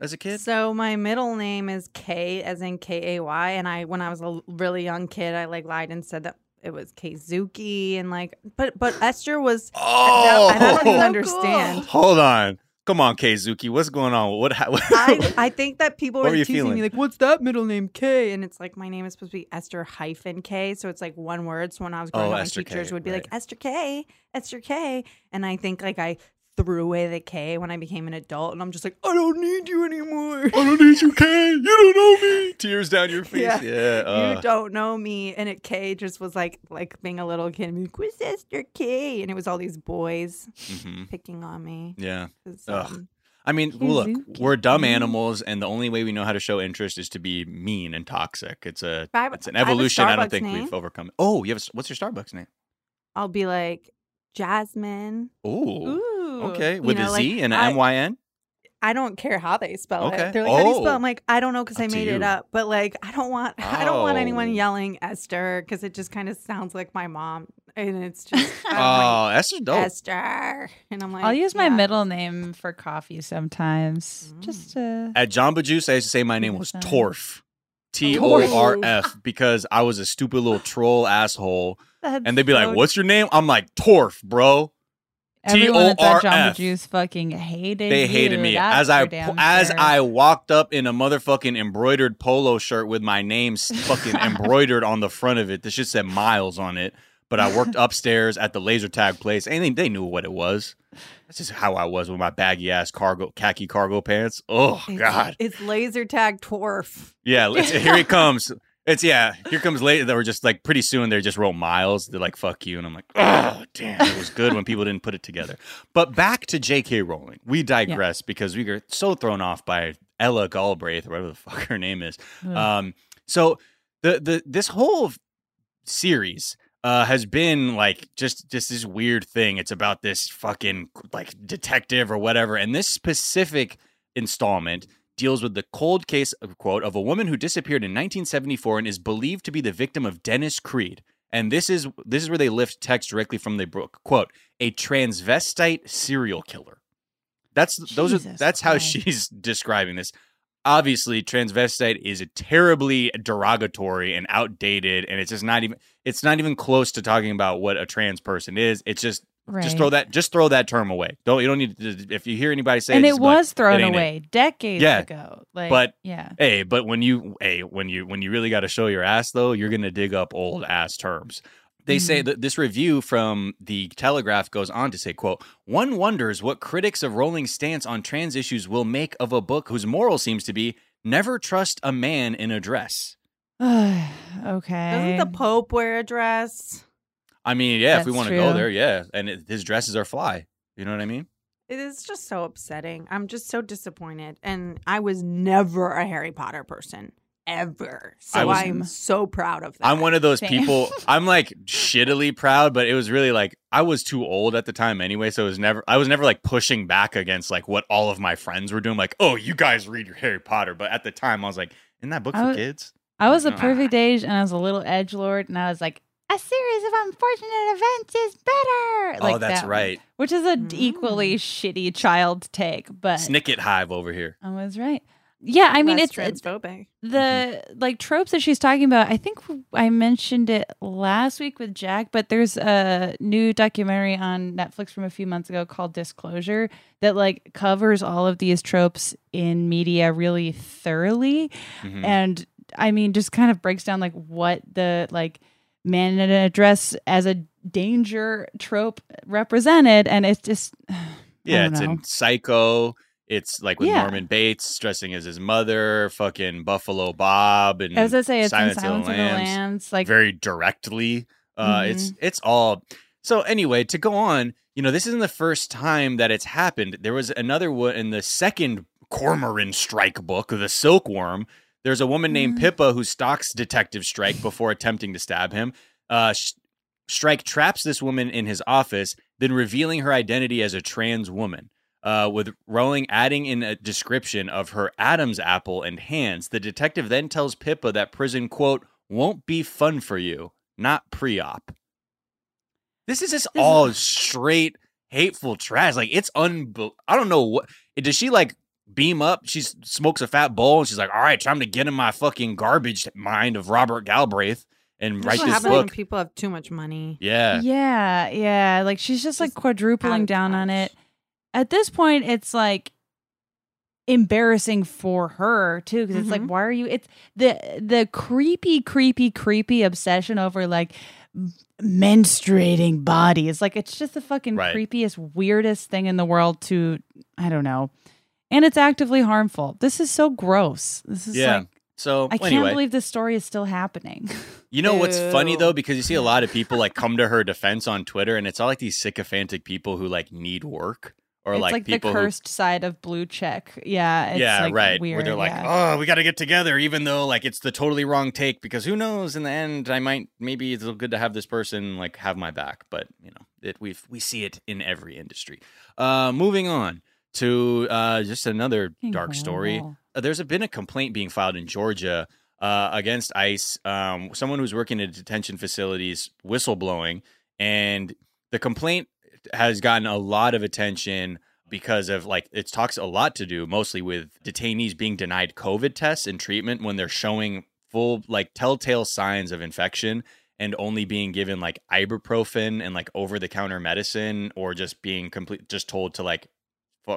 A: as a kid?
C: So my middle name is K, as in K A Y, and I when I was a really young kid, I like lied and said that it was Keizuki, and like, but but Esther was.
A: Oh,
C: and I don't oh! even
B: So
C: understand.
A: hold on. Come on, Keizuki. What's going on? What? ha-
C: I, I think that people
A: What
C: were
A: were
C: teasing
A: feeling?
C: me like, "What's that middle name K?" And it's like my name is supposed to be Esther hyphen K, so it's like one word. So when I was oh, growing
A: Oh,
C: up, my teachers
A: K,
C: would be like. Esther K, Esther K, and I think like I threw away the K when I became an adult, and I'm just like, I don't need you anymore.
A: I don't need you, K. You don't know me. Tears down your face.
C: Yeah.
A: Yeah. uh,
C: you don't know me, and it K just was like like being a little kid. Like, Who's Esther K? And it was all these boys
A: mhm.
C: picking on me.
A: Yeah. Ugh.
C: um,
A: I mean, look, we're dumb animals, and the only way we know how to show interest is to be mean and toxic. It's a,
C: I have-
A: it's an
C: I have a
A: evolution. I, don't think
C: name.
A: we've overcome. Oh, you have. A, what's your Starbucks name?
C: I'll be like Jasmine.
A: Ooh.
B: Ooh.
A: Okay,
C: You
A: with
C: know,
A: a
C: like,
A: and an M Y N.
C: I don't care how they spell
A: Okay.
C: it. They're like, how do you spell? it?"
A: Oh.
C: I'm like, I don't know because I
A: Up to
C: made it up. But like, I don't want, I don't want anyone
A: Oh.
C: yelling Esther because it just kind of sounds like my mom, and it's just I'm
A: Oh, Esther's
C: like,
A: dope.
C: Esther, and I'm like,
B: I'll use my
C: yeah.
B: middle name for coffee sometimes. Just mm. to.
A: At Jamba Juice, I used to say my name was
B: Nice.
A: Torf. T O R F because I was a stupid little troll asshole.
B: That's
A: And they'd be like, What's your name? I'm like, Torf, bro.
B: Everyone at that Jamba. Juice fucking hated me.
A: They hated me. As I as
B: sure.
A: I walked up in a motherfucking embroidered polo shirt with my name fucking embroidered on the front of it. This shit said miles on it. But I worked upstairs at the laser tag place and they, they knew what it was. That's just how I was with my baggy ass cargo khaki cargo pants. Oh
C: It's,
A: God.
C: it's laser tag Torf.
A: Yeah, here he comes. It's yeah, here comes later. They were just like pretty soon they just wrote miles. They're like fuck you, and I'm like, oh damn, it was good when people didn't put it together. But back to J.K. Rowling. We digress because we were so thrown off by Ella Galbraith, or whatever the fuck her name is.
B: Ugh.
A: Um, so the the this whole series uh, has been like just just this weird thing. It's about this fucking like detective or whatever, and this specific installment deals with the cold case of quote of a woman who disappeared in 1974 and is believed to be the victim of Dennis Creed. And this is this is where they lift text directly from the book. Quote: A transvestite serial killer. That's those are
B: Jesus
A: that's how she's describing this. Obviously, transvestite is a terribly derogatory and outdated, and it's just not even it's not even close to talking about what a trans person is. It's just
B: right.
A: just throw that just throw that term away. Don't you don't need to, if you hear anybody say
B: and
A: it,
B: it
A: just be like,
B: was thrown
A: "It ain't it."
B: away decades
A: Yeah,
B: ago. Like,
A: but-
B: yeah,
A: Hey, but when you hey when you when you really got to show your ass though, you're gonna dig up old ass terms. They say mm-hmm. that this review from the Telegraph goes on to say, "quote One wonders what critics of Rowling's stance on trans issues will make of a book whose moral seems to be never trust a man in a dress."
B: okay.
C: Doesn't the Pope wear a dress?
A: I mean, yeah, if we want to go there, yeah, and it, his dresses are fly. You know what I mean?
C: It is just so upsetting. I'm just so disappointed. And I was never a Harry Potter person. Ever. So
A: I was-
C: I'm so proud of that.
A: I'm one of those
B: Same.
A: people. I'm like shittily proud, but it was really like I was too old at the time anyway, so it was never. I was never like pushing back against like what all of my friends were doing. Like, oh, you guys read your Harry Potter, but at the time I was like, isn't that book
B: I
A: for
B: was-
A: kids?
B: I was a perfect age, and I was a little edge lord, and I was like, a series of unfortunate events is better.
A: oh, that's
B: that one,
A: right.
B: Which is an
C: Mm.
B: equally shitty child take, but
A: Snicket Hive over here.
B: I was right. yeah, I mean
C: less
B: it's, it's
C: transphobic.
B: the like tropes that she's talking about. I think I mentioned it last week with Jack, but there's a new documentary on Netflix from a few months ago called Disclosure that like covers all of these tropes in media really thoroughly
A: Mhm.
B: and I mean just kind of breaks down like what the like man in a dress as a danger trope represented and it's just
A: yeah, it's
B: know.
A: in Psycho. It's like with
B: Yeah.
A: Norman Bates dressing as his mother, fucking Buffalo Bob, and
B: as I say it's
A: Silence
B: in
A: of the
B: Silence of the
A: Lambs.
B: Lambs like
A: very directly. Uh,
B: Mm-hmm.
A: It's it's all. So anyway, to go on, you know, this isn't the first time that it's happened. There was another one in the second Cormoran Strike book, the Silkworm. There's a woman named
B: Mhm.
A: Pippa who stalks Detective Strike before attempting to stab him. Uh, Sh- Strike traps this woman in his office, then revealing her identity as a trans woman. Uh, with Rowling adding in a description of her Adam's apple and hands, the detective then tells Pippa that prison, quote, won't be fun for you, not pre op. This is just all straight hateful trash. Like, it's unbel I don't know what. Does she like beam up? She smokes a fat bowl and she's like, all right, time to get in my fucking garbage mind of Robert Galbraith and
C: That's
A: write this
C: happens when
A: book.
C: people have too much money.
A: Yeah.
B: Yeah, yeah. Like she's just like
C: Just out
B: quadrupling down on it. At this point, it's like embarrassing for her too, because it's like,
C: Mhm.
B: why are you? It's the the creepy, creepy, creepy obsession over like m- menstruating bodies. Like it's just the fucking
A: Right.
B: creepiest, weirdest thing in the world. To I don't know, and it's actively harmful. This is so gross. This is
A: Yeah.
B: like
A: So,
B: I can't
A: anyway.
B: believe this story is still happening.
A: You know what's funny though, because you see a lot of people like come to her defense on Twitter, and it's all like these sycophantic people who like need work or
B: it's
A: like,
B: like, the
A: people who
B: cursed side of blue check. Yeah, it's
A: yeah,
B: like
A: right.
B: Weird,
A: Where they're like,
B: yeah.
A: oh, we got to get together, even though like it's the totally wrong take. Because who knows? In the end, I might maybe it's good to have this person like have my back. But you know, it we we see it in every industry. Uh, moving on to uh, just another
B: Fucking
A: dark story. Uh, there's been a complaint being filed in Georgia uh, against ICE. Um, someone who's working in detention facilities whistleblowing, and the complaint has gotten a lot of attention because of like it talks a lot to do mostly with detainees being denied COVID tests and treatment when they're showing full like telltale signs of infection and only being given like ibuprofen and like over the counter medicine or just being complete just told to like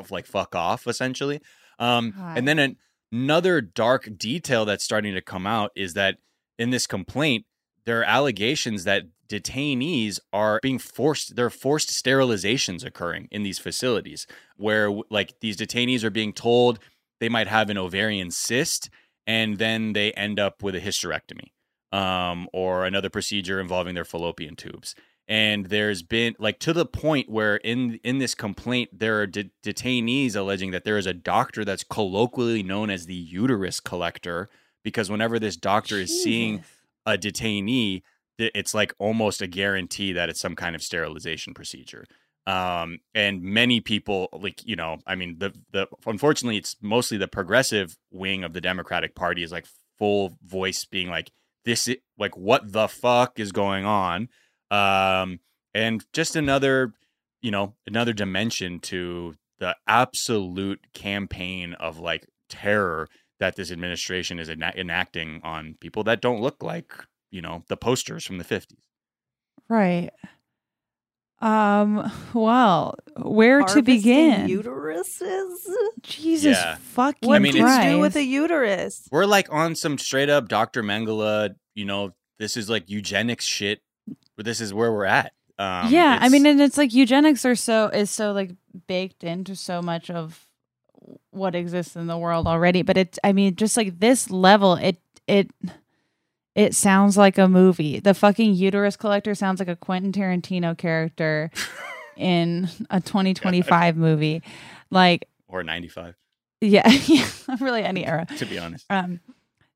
A: like fuck off essentially. Um and then an- another dark detail that's starting to come out is that in this complaint there are allegations that detainees are being forced there are forced sterilizations occurring in these facilities where like these detainees are being told they might have an ovarian cyst and then they end up with a hysterectomy um, or another procedure involving their fallopian tubes and there's been like to the point where in in this complaint there are de- detainees alleging that there is a doctor that's colloquially known as the uterus collector because whenever this doctor is seeing a detainee, it's like almost a guarantee that it's some kind of sterilization procedure. Um, and many people, like you know, I mean, the the unfortunately, it's mostly the progressive wing of the Democratic Party is like full voice being like, this, is, like, what the fuck is going on? Um, and just another, you know, another dimension to the absolute campaign of like terror that this administration is ena- enacting on people that don't look like you know the posters from the 50s
B: right. Um. Well, where to begin?
C: Uteruses?
B: Jesus
A: Yeah.
B: fucking
C: What
A: mean,
C: do
A: it's-
C: you do with a uterus?
A: we're like on some straight up dr mengele you know this is like eugenics shit but this is where we're at um
B: yeah, I mean, and it's like eugenics are so is so like baked into so much of what exists in the world already. But it, I mean, just like this level, it it it sounds like a movie. The fucking uterus collector sounds like a Quentin Tarantino character in a 2025 movie. Like,
A: or 95
B: yeah, yeah, really any era.
A: to be honest
B: Um,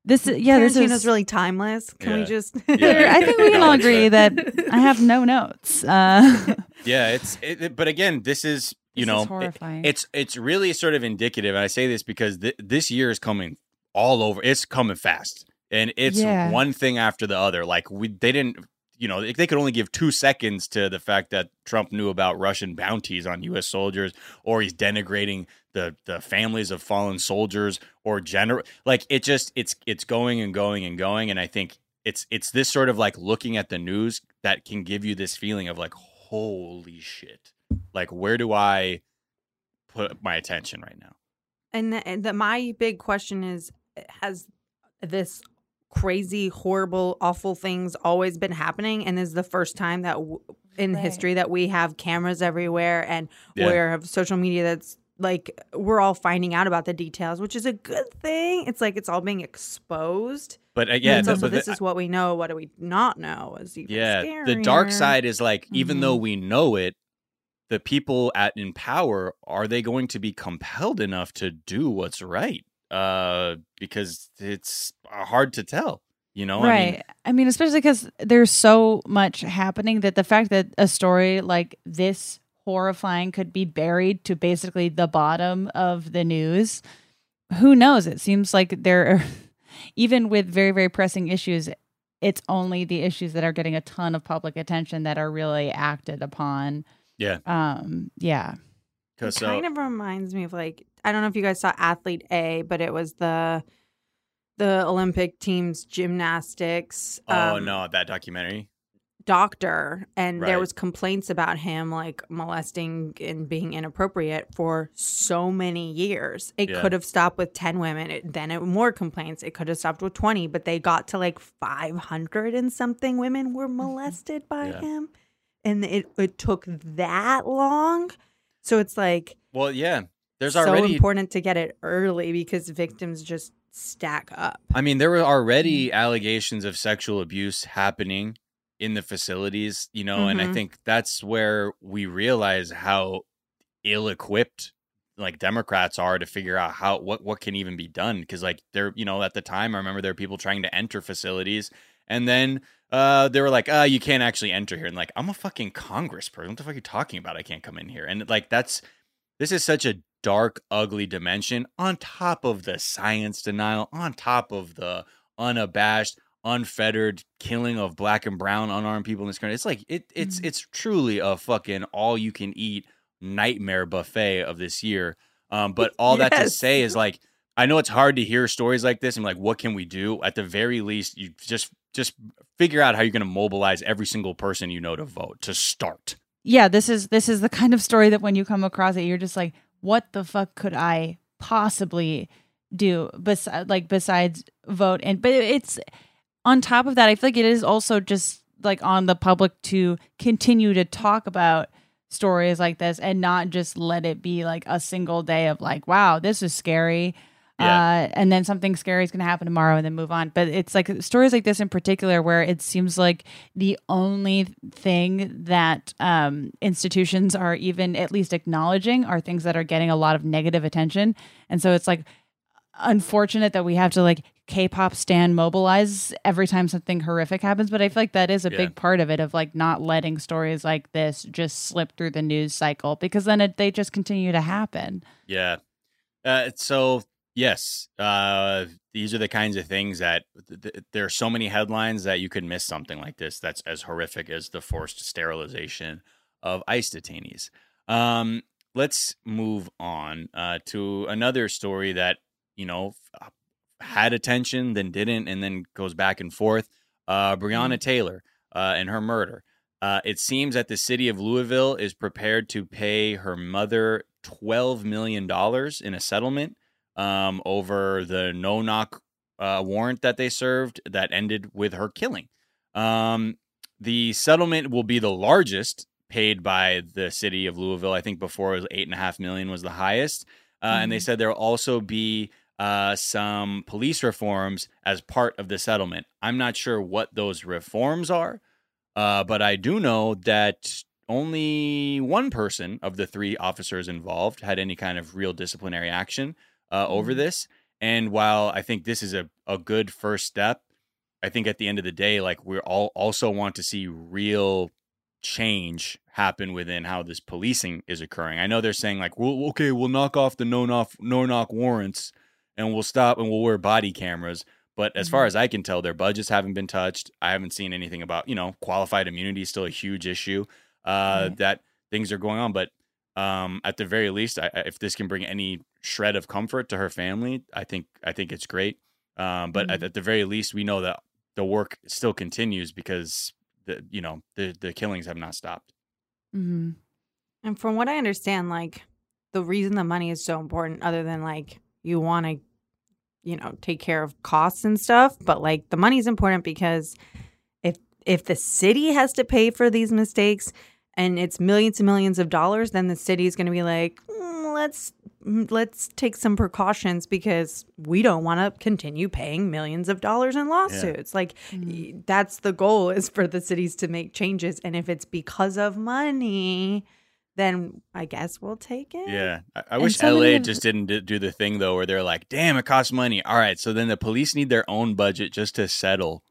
B: this, is yeah, this is
C: really timeless. Can
A: Yeah.
C: we just?
A: Yeah.
B: I think we can all agree that. I have no notes. Uh,
A: yeah it's it, it- but again this is you
B: This
A: know
B: is
A: it- it's it's really sort of indicative and i say this because th- this year is coming all over it's coming fast and it's
B: Yeah.
A: one thing after the other like we they didn't you know, they could only give two seconds to the fact that Trump knew about Russian bounties on U.S. soldiers, or he's denigrating the the families of fallen soldiers, or general like it just it's it's going and going and going, and I think it's it's this sort of like looking at the news that can give you this feeling of like holy shit, like where do I put my attention right now?
C: And the, and the, my big question is has this crazy horrible awful things always been happening and is the first time that w- in
B: Right.
C: history that we have cameras everywhere and
A: Yeah.
C: we have social media that's like we're all finding out about the details which is a good thing. It's like it's all being exposed.
A: But uh, yeah,
C: so,
A: the-
C: so
A: but
C: this
A: the-
C: is what we know. What do we not know is even
A: yeah the dark side is like even though
B: Mhm.
A: we know it the people at in power are they going to be compelled enough to do what's right? Uh because it's uh, hard to tell you know?
B: Right.
A: I mean,
B: I mean, especially because there's so much happening that the fact that a story like this horrifying could be buried to basically the bottom of the news. Who knows? It seems like there are, even with very, very pressing issues, it's only the issues that are getting a ton of public attention that are really acted upon.
A: Yeah.
B: Um, yeah.
C: It
A: because so
C: kind of reminds me of like I don't know if you guys saw Athlete A, but it was the the Olympic team's gymnastics.
A: oh
C: um,
A: no that documentary
C: doctor, and there was complaints about him like molesting and being inappropriate for so many years. It
A: Yeah.
C: could have stopped with ten women. It, then it, more complaints. It could have stopped with twenty, but they got to like five hundred and something women were molested by
A: Yeah.
C: him, and it it took that long. So it's like
A: well yeah there's
C: so
A: already
C: important to get it early because victims just stack up.
A: I mean, there were
C: Mm.
A: already allegations of sexual abuse happening in the facilities, you know, and I
C: Mhm.
A: think that's where we realize how ill-equipped like Democrats are to figure out how what what can even be done because like they're you know at the time I remember there were people trying to enter facilities and then uh they were like uh you can't actually enter here and like I'm a fucking congressperson what the fuck are you talking about I can't come in here and like that's this is such a dark, ugly dimension on top of the science denial, on top of the unabashed, unfettered killing of black and brown unarmed people in this country. It's like it it's
B: Mhm.
A: it's truly a fucking all you can eat nightmare buffet of this year. Um, but all that to say is like I know it's hard to hear stories like this and like what can we do? At the very least, you just just figure out how you're going to mobilize every single person you know to vote to start.
B: yeah this is this is the kind of story that when you come across it you're just like what the fuck could i possibly do bes- like besides vote and but it's on top of that i feel like it is also just like on the public to continue to talk about stories like this and not just let it be like a single day of like wow this is scary.
A: Yeah.
B: uh, and then something scary is going to happen tomorrow and then move on. But it's like stories like this in particular where it seems like the only thing that um, institutions are even at least acknowledging are things that are getting a lot of negative attention. And so it's like unfortunate that we have to like k-pop stand mobilize every time something horrific happens but i feel like that is a
A: Yeah.
B: big part of it of like not letting stories like this just slip through the news cycle because then it, they just continue to happen
A: Yeah. Uh, so yes, uh, these are the kinds of things that th- th- there are so many headlines that you could miss something like this. That's as horrific as the forced sterilization of ICE detainees. Um, let's move on uh, to another story that you know had attention, then didn't, and then goes back and forth. Uh, Breonna Taylor uh, and her murder. Uh, it seems that the city of Louisville is prepared to pay her mother $12 million in a settlement um, over the no knock uh, warrant that they served that ended with her killing. Um, the settlement will be the largest paid by the city of Louisville. I think before it was eight and a half million was the highest. Uh, And they
B: Mhm.
A: said there will also be uh, some police reforms as part of the settlement. I'm not sure what those reforms are, uh, but I do know that only one person of the three officers involved had any kind of real disciplinary action uh, over
B: Mhm.
A: this. And while I think this is a, a good first step, I think at the end of the day, like we all also want to see real change happen within how this policing is occurring. I know they're saying like, well, okay, we'll knock off the no knock no knock warrants and we'll stop and we'll wear body cameras. But as
B: Mm-hmm.
A: far as I can tell, their budgets haven't been touched. I haven't seen anything about, you know, qualified immunity is still a huge issue. Uh,
B: Right.
A: That things are going on, but um, at the very least, I, if this can bring any shred of comfort to her family, I think I think it's great. Um, but at,
B: Mhm.
A: at the very least, we know that the work still continues because the you know the the killings have not stopped.
B: hmm
C: And from what I understand, like the reason the money is so important, other than like you want to, you know, take care of costs and stuff, but like the money is important because if if the city has to pay for these mistakes and it's millions and millions of dollars, then the city is going to be like, "Mm, let's mm, let's take some precautions because we don't want to continue paying millions of dollars in lawsuits. Like y- that's the goal is for the cities to make changes, and if it's because of money then I guess we'll take it.
A: Yeah, I, I wish
B: so
A: LA
B: of-
A: just didn't do the thing though, where they're like, "Damn, it costs money." All right, so then the police need their own budget just to settle,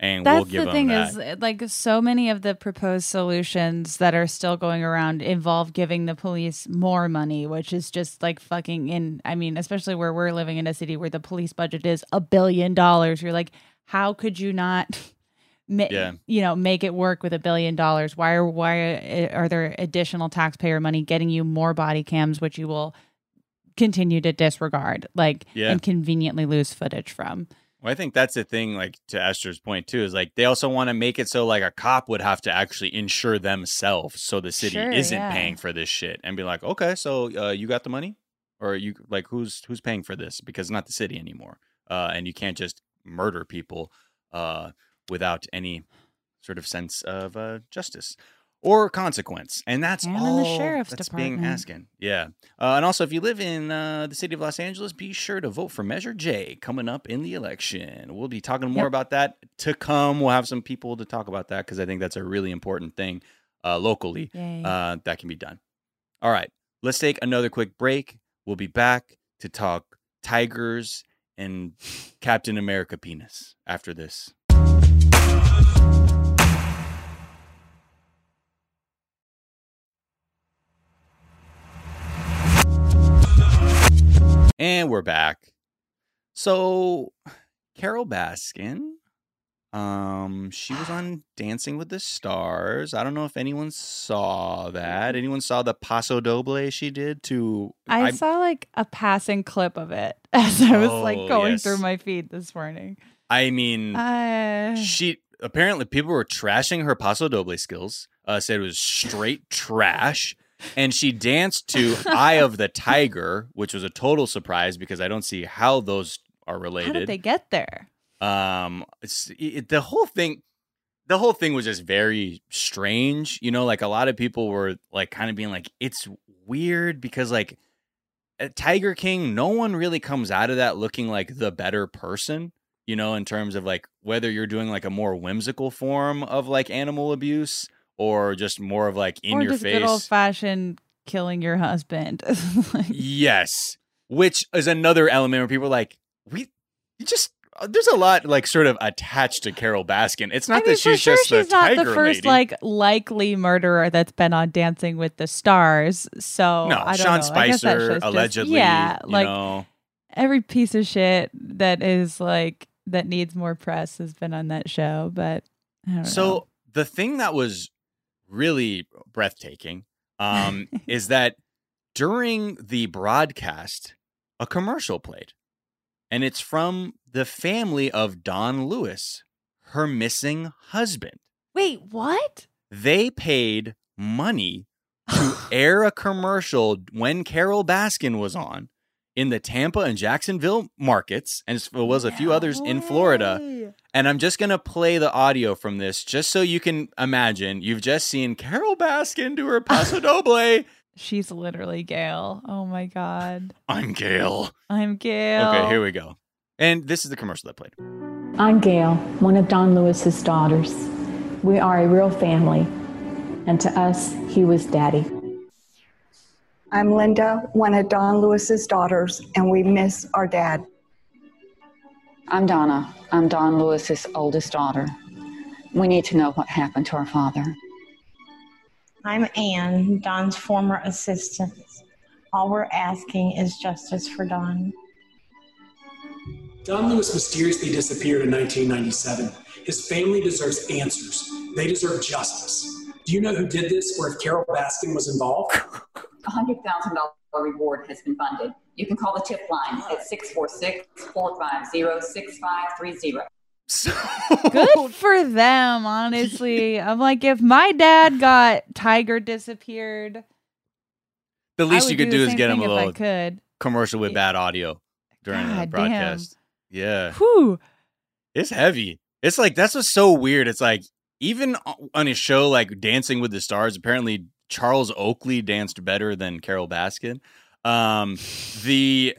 A: and
B: That's
A: we'll give
B: the
A: them
B: thing
A: that.
B: is uh, like so many of the proposed solutions that are still going around involve giving the police more money, which is just like fucking in I mean, especially where we're living in a city where the police budget is a billion dollars. You're like, how could you not ma-
A: Yeah.
B: you know, make it work with a billion dollars? Why are why are there additional taxpayer money getting you more body cams which you will continue to disregard like
A: Yeah.
B: and conveniently lose footage from?
A: Well, I think that's the thing. Like to Ester's point too, is like they also want to make it so like a cop would have to actually insure themselves, so the city
B: Sure,
A: isn't
B: yeah.
A: paying for this shit, and be like, okay, so uh, you got the money, or you like who's who's paying for this because it's not the city anymore, uh, and you can't just murder people uh, without any sort of sense of uh, justice or consequence, and that's
B: And
A: all
B: the sheriff's
A: that's being asking. Yeah, uh, and also if you live in uh, the city of Los Angeles, be sure to vote for Measure J coming up in the election. We'll be talking more
B: Yep.
A: about that to come. We'll have some people to talk about that because I think that's a really important thing uh, locally uh, that can be done. All right, let's take another quick break. We'll be back to talk tigers and Captain America penis after this. And we're back. So, Carole Baskin, um, she was on Dancing with the Stars. I don't know if anyone saw that. Anyone saw the Paso Doble she did to?
B: I,
A: I-
B: saw like a passing clip of it as I was like
A: Oh,
B: going
A: yes.
B: through my feed this morning.
A: I mean,
B: Uh,
A: she apparently people were trashing her Paso Doble skills. Uh, said it was straight trash. And she danced to "Eye of the Tiger," which was a total surprise because I don't see how those are
B: how
A: related.
B: did they get there?
A: um it's it, the whole thing the whole thing was just very strange you know like a lot of people were like kind of being like it's weird because like at tiger king no one really comes out of that looking like the better person you know in terms of like whether you're doing like a more whimsical form of like animal abuse or just more of like in
B: or
A: your face
B: good old fashioned killing your husband. Like,
A: Yes, which is another element where people are like, we you just uh, there's a lot like sort of attached to Carole Baskin. It's not
B: I mean,
A: that she's
B: sure
A: just
B: she's
A: the
B: not the first
A: lady.
B: like likely murderer that's been on Dancing with the Stars. So
A: no,
B: I don't
A: Sean
B: know. I guess that
A: Spicer
B: show's just-
A: allegedly.
B: yeah, like
A: know,
B: every piece of shit that is like that needs more press has been on that show. But I don't know.
A: so the thing that was really breathtaking um, is that during the broadcast, a commercial played, and it's from the family of Don Lewis, her missing husband.
B: wait, what?
A: they paid money to air a commercial when Carole Baskin was on in the Tampa and Jacksonville markets, and it was a few
B: No
A: others in Florida. And I'm just going to play the audio from this just so you can imagine. You've just seen Carole Baskin do her Paso Doble.
B: She's literally Gail. Oh my god.
A: I'm Gail.
B: I'm Gail.
A: Okay, here we go. And this is the commercial that played.
D: I'm Gail, one of Don Lewis's daughters. We are a real family, and to us, he was daddy.
E: I'm Linda, one of Don Lewis's daughters, and we miss our dad.
F: I'm Donna. I'm Don Lewis's oldest daughter. We need to know what happened to our father.
G: I'm Anne, Don's former assistant. All we're asking is justice for Don.
H: Don Lewis mysteriously disappeared in 1997. His family deserves answers. They deserve justice. Do you know who did this or if Carole Baskin was involved?
F: A $100,000 reward has been funded. You can call the tip line at 646 450 6530.
A: So
B: Good for them, honestly. I'm like, if my dad got Tiger disappeared,
A: the least you could
B: do
A: do is get him a little
B: could.
A: commercial with bad audio during the
B: God damn.
A: broadcast. Yeah.
B: Whew.
A: It's heavy. It's like that's what's so weird. It's like even on a show like Dancing with the Stars, apparently Charles Oakley danced better than Carole Baskin. Um, the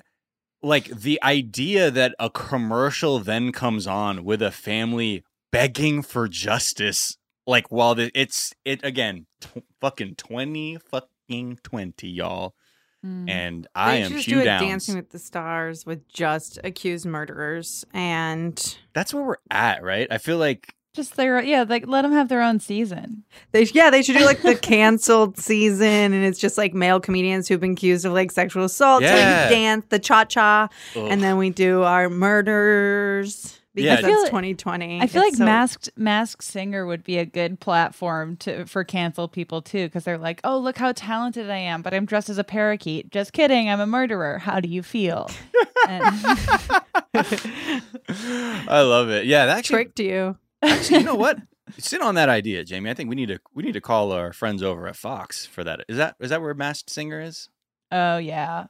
A: like the idea that a commercial then comes on with a family begging for justice, like while the, it's it again, t- fucking twenty fucking twenty, y'all,
B: Mm.
A: and I
C: They
A: am shoe
C: do a
A: downs.
C: Dancing with the Stars with just accused murderers, and
A: That's where we're at, right? I feel like
B: Just their yeah, like let them have their own season.
C: they yeah they should do like the canceled season, and it's just like male comedians who've been accused of like sexual assault, so
A: Yeah.
C: we dance the cha cha,
A: ugh.
C: and then we do our murders
A: Yeah.
C: because
A: I
B: feel
C: that's
B: like-
C: 2020.
B: I feel
C: It's
B: like
C: so-
B: masked masked singer would be a good platform to for cancel people too because they're like, oh look how talented I am, but I'm dressed as a parakeet. Just kidding, I'm a murderer. How do you feel? And-
A: I love it. Yeah, that actually,
C: tricked you.
A: Actually, you know what? Sit on that idea, Jamie. I think we need to we need to call our friends over at Fox for that. Is that is that where Masked Singer is?
B: oh yeah,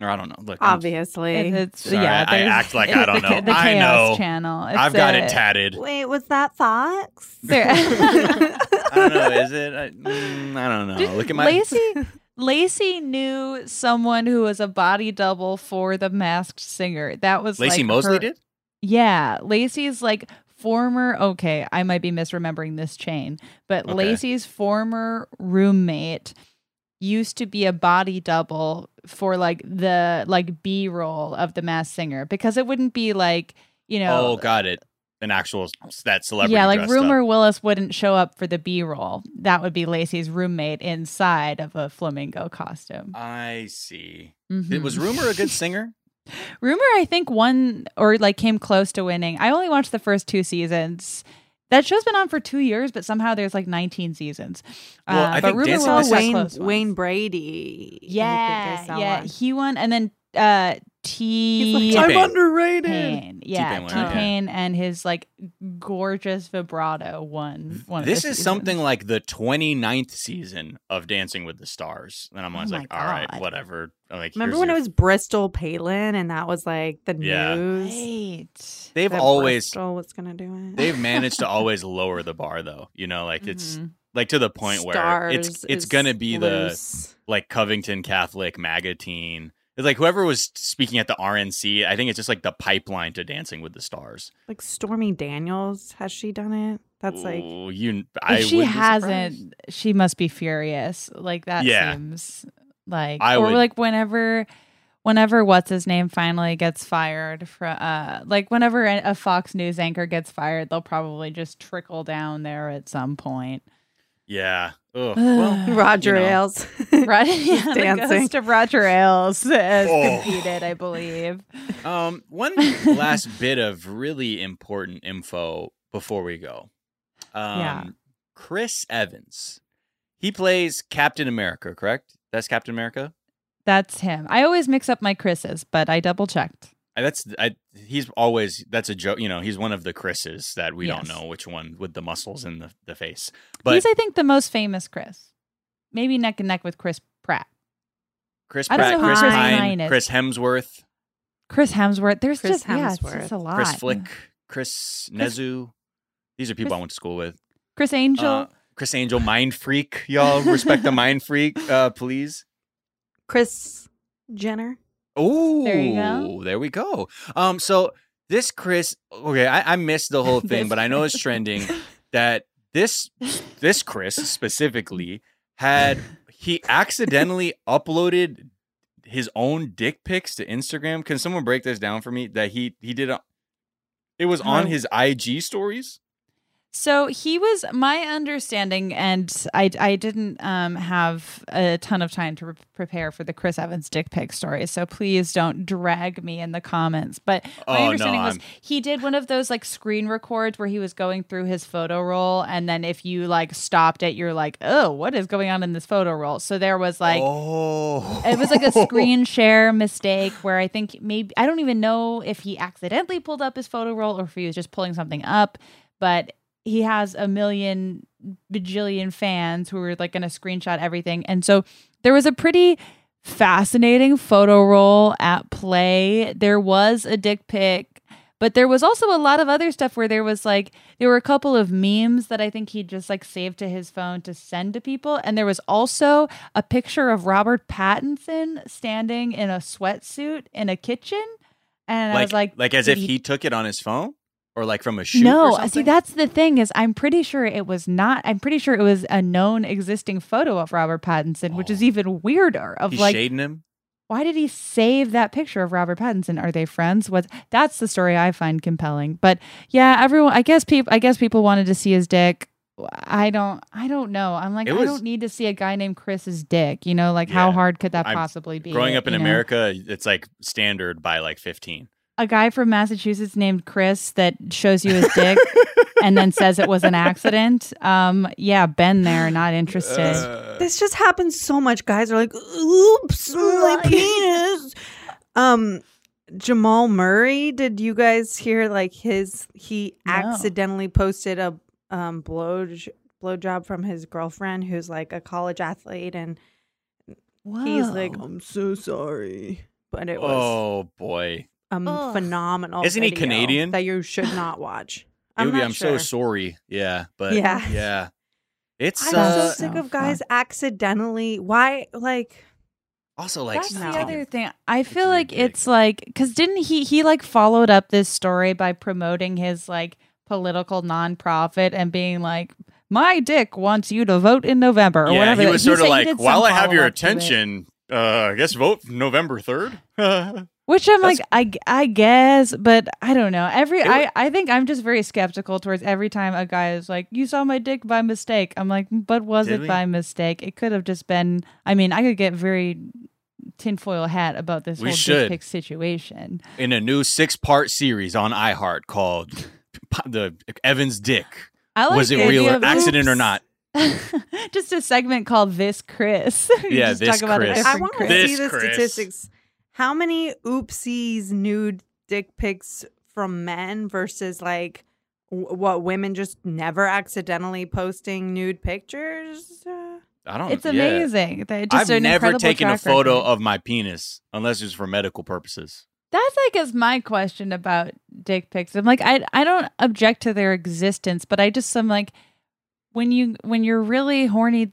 A: Or I don't know. Look, I'm-
C: Obviously.
B: It's
A: Sorry,
B: yeah.
A: I act like I don't know.
B: The
A: I
B: Chaos
A: know.
B: Channel. It's
A: I've got
B: a-
A: it tatted.
C: Wait, was that Fox?
B: There-
A: I don't know. Is it? I, mm, I don't know.
B: Did
A: Look at my.
B: Lacey. Lacey knew someone who was a body double for the Masked Singer. That was
A: Lacey
B: like
A: Mosley
B: her-
A: did.
B: Yeah, Lacey's like former. Okay, I might be misremembering this chain, but
A: Okay.
B: Lacey's former roommate used to be a body double for like the like B roll of the Masked Singer because it wouldn't be like you know.
A: Oh, got it. An actual that celebrity.
B: yeah, like Rumor
A: up.
B: Willis wouldn't show up for the B roll. That would be Lacey's roommate inside of a flamingo costume.
A: I see.
B: Mhm.
A: It was Rumor a good singer?
B: Rumor, I think, won or like came close to winning. I only watched the first two seasons. That show's been on for two years, but somehow there's like 19 seasons.
A: Well,
B: Uh,
A: I
B: but
A: think
B: Rumor
A: Dancing
B: Willis
C: Wayne
B: close.
C: Wayne Brady. I think I
B: Yeah, yeah, he won, and then uh T.
C: He's like, I'm underrated.
B: Pain. Yeah,
A: T-Pain yeah.
B: And his like gorgeous vibrato won. One
A: This
B: the
A: is
B: seasons.
A: something like the 29th season of Dancing with the Stars. And I'm always
B: Oh my
A: like, all right, whatever. I'm like,
C: Remember
A: here's
C: when it was Bristol Palin and that was like the
A: Yeah.
C: news?
B: Right.
A: They've
C: that
A: always
C: Bristol was gonna do it.
A: they've managed to always lower the bar though. You know, like it's
B: Mhm.
A: like to the point where it's it's gonna be the like Covington Catholic MAGA teen. It's like whoever was speaking at the RNC, I think it's just like the pipeline to Dancing with the Stars.
C: like Stormy Daniels. Has she done it? That's like
A: Ooh, you. I
B: If she
A: wouldn't be surprised.
B: hasn't, she must be furious. Like that
A: Yeah.
B: seems like
A: I
B: or
A: would-
B: like whenever whenever what's his name finally gets fired from uh like whenever a a Fox News anchor gets fired, they'll probably just trickle down there at some point.
A: Yeah. Ugh. Well,
C: Roger
A: you know.
C: Ailes.
B: Right? yeah, the
C: dancing.
B: ghost of Roger Ailes has
A: Oh.
B: competed, I believe.
A: Um, one last bit of really important info before we go. Um,
B: Yeah.
A: Chris Evans. He plays Captain America, correct? That's Captain America.
B: That's him. I always mix up my Chris's, but I double checked.
A: That's I, he's always that's a joke. You know, he's one of the Chris's that we don't know which one with the muscles in the, the face. But
B: He's, I think, the most famous Chris. Maybe neck and neck with Chris Pratt.
A: Chris
B: I don't
A: Pratt, Chris
C: Chris
A: Pine,
B: Pine is.
A: Chris Hemsworth,
B: Chris Hemsworth. There's
C: Chris
B: just yeah, it's
C: Hemsworth.
B: just a lot.
A: Chris Flick, Chris
B: Chris-
A: Nezu. These are people I went to school with.
B: Criss Angel.
A: Uh, Criss Angel, Mind Freak. Y'all respect the Mind Freak, uh, please.
C: Kris Jenner.
A: Oh,
B: There you go.
A: There we go. Um, so this Chris, okay, I, I missed the whole thing, but I know it's trending that this this Chris specifically had he accidentally uploaded his own dick pics to Instagram. Can someone break this down for me? That he he did. A, it was on
B: Oh.
A: his IG stories.
B: So he was my understanding, and I, I didn't um, have a ton of time to re- prepare for the Chris Evans dick pic story. So please don't drag me in the comments. But my
A: Oh, no,
B: understanding was
A: I'm-
B: he did one of those like screen records where he was going through his photo roll, and then if you like stopped it, you're like, oh, what is going on in this photo roll? So there was like
A: oh,
B: it was like a screen share mistake where I think maybe I don't even know if he accidentally pulled up his photo roll or if he was just pulling something up, but he has a million bajillion fans who are like going to screenshot everything. And so there was a pretty fascinating photo roll at play. There was a dick pic, but there was also a lot of other stuff where there was like there were a couple of memes that I think he just like saved to his phone to send to people, and there was also a picture of Robert Pattinson standing in a sweatsuit in a kitchen, and I was like,
A: like as if he took it on his phone or like from a shoot.
B: no, see that's the thing is I'm pretty sure it was not. I'm pretty sure it was a known existing photo of Robert Pattinson, which is oh. even weirder. Of
A: He's
B: like,
A: shading him.
B: why did he save that picture of Robert Pattinson? Are they friends? What? That's the story I find compelling. But yeah, everyone. I guess people. I guess people wanted to see his dick. I don't. I don't know. I'm like,
A: It
B: I don't need to see a guy named Chris's dick. You know, like how hard could that
A: I'm-
B: possibly be?
A: Growing up in
B: know?
A: America, it's like standard by like 15.
B: A guy from Massachusetts named Chris that shows you his dick and then says it was an accident. Um, yeah, been there, not interested.
A: Uh,
C: This just happens so much. Guys are like, "Oops, my penis." Um, Jamal Murray. Did you guys hear like his? He
B: No.
C: accidentally posted a um blow blow job from his girlfriend, who's like a college athlete, and he's like, "I'm so sorry," but it was
A: oh boy.
C: A
B: Ugh.
C: phenomenal.
A: Isn't he
C: video
A: Canadian?
C: That you should not watch. I'm
A: would be,
C: not
A: I'm
C: sure.
A: so sorry. Yeah, but
C: Yeah.
A: yeah. It's
C: I'm
A: uh,
C: so sick of guys
B: fucked.
C: accidentally. Why, like,
A: also like
B: That's the other thing. I feel
A: It's
B: like
A: ridiculous.
B: it's like because didn't he he like followed up this story by promoting his like political nonprofit and being like, "My dick wants you to vote in November" or
A: yeah,
B: whatever.
A: he was sort
B: said
A: of like, while I have your
B: follow-up to it.
A: attention, uh, I guess vote November 3rd.
B: Which I'm
A: That's-
B: like, I guess, but I don't know. Every
A: It
B: I, I think I'm just very skeptical towards every time a guy is like, "You saw my dick by mistake." I'm like, but was it
A: we?
B: by mistake? It could have just been. I mean, I could get very tinfoil hat about this
A: We
B: whole
A: should.
B: dick pic situation.
A: In a new six part series on iHeart called The Evans Dick.
B: I like
A: Was it real or
B: of-
A: accident or not?
B: just a segment called "This Chris."
A: Yeah,
B: just
A: This
B: talk about a
A: Chris.
C: I want to
A: This
C: see the
A: Chris.
C: statistics. How many oopsies nude dick pics from men versus like w- what women just never accidentally posting nude pictures? Uh,
A: I don't
B: It's
A: yeah.
B: amazing. They- Just
A: I've never taken a photo
B: record.
A: of my penis unless it's for medical purposes.
B: That's I guess my question about dick pics. I'm like I I don't object to their existence, but I just am like when you when you're really horny,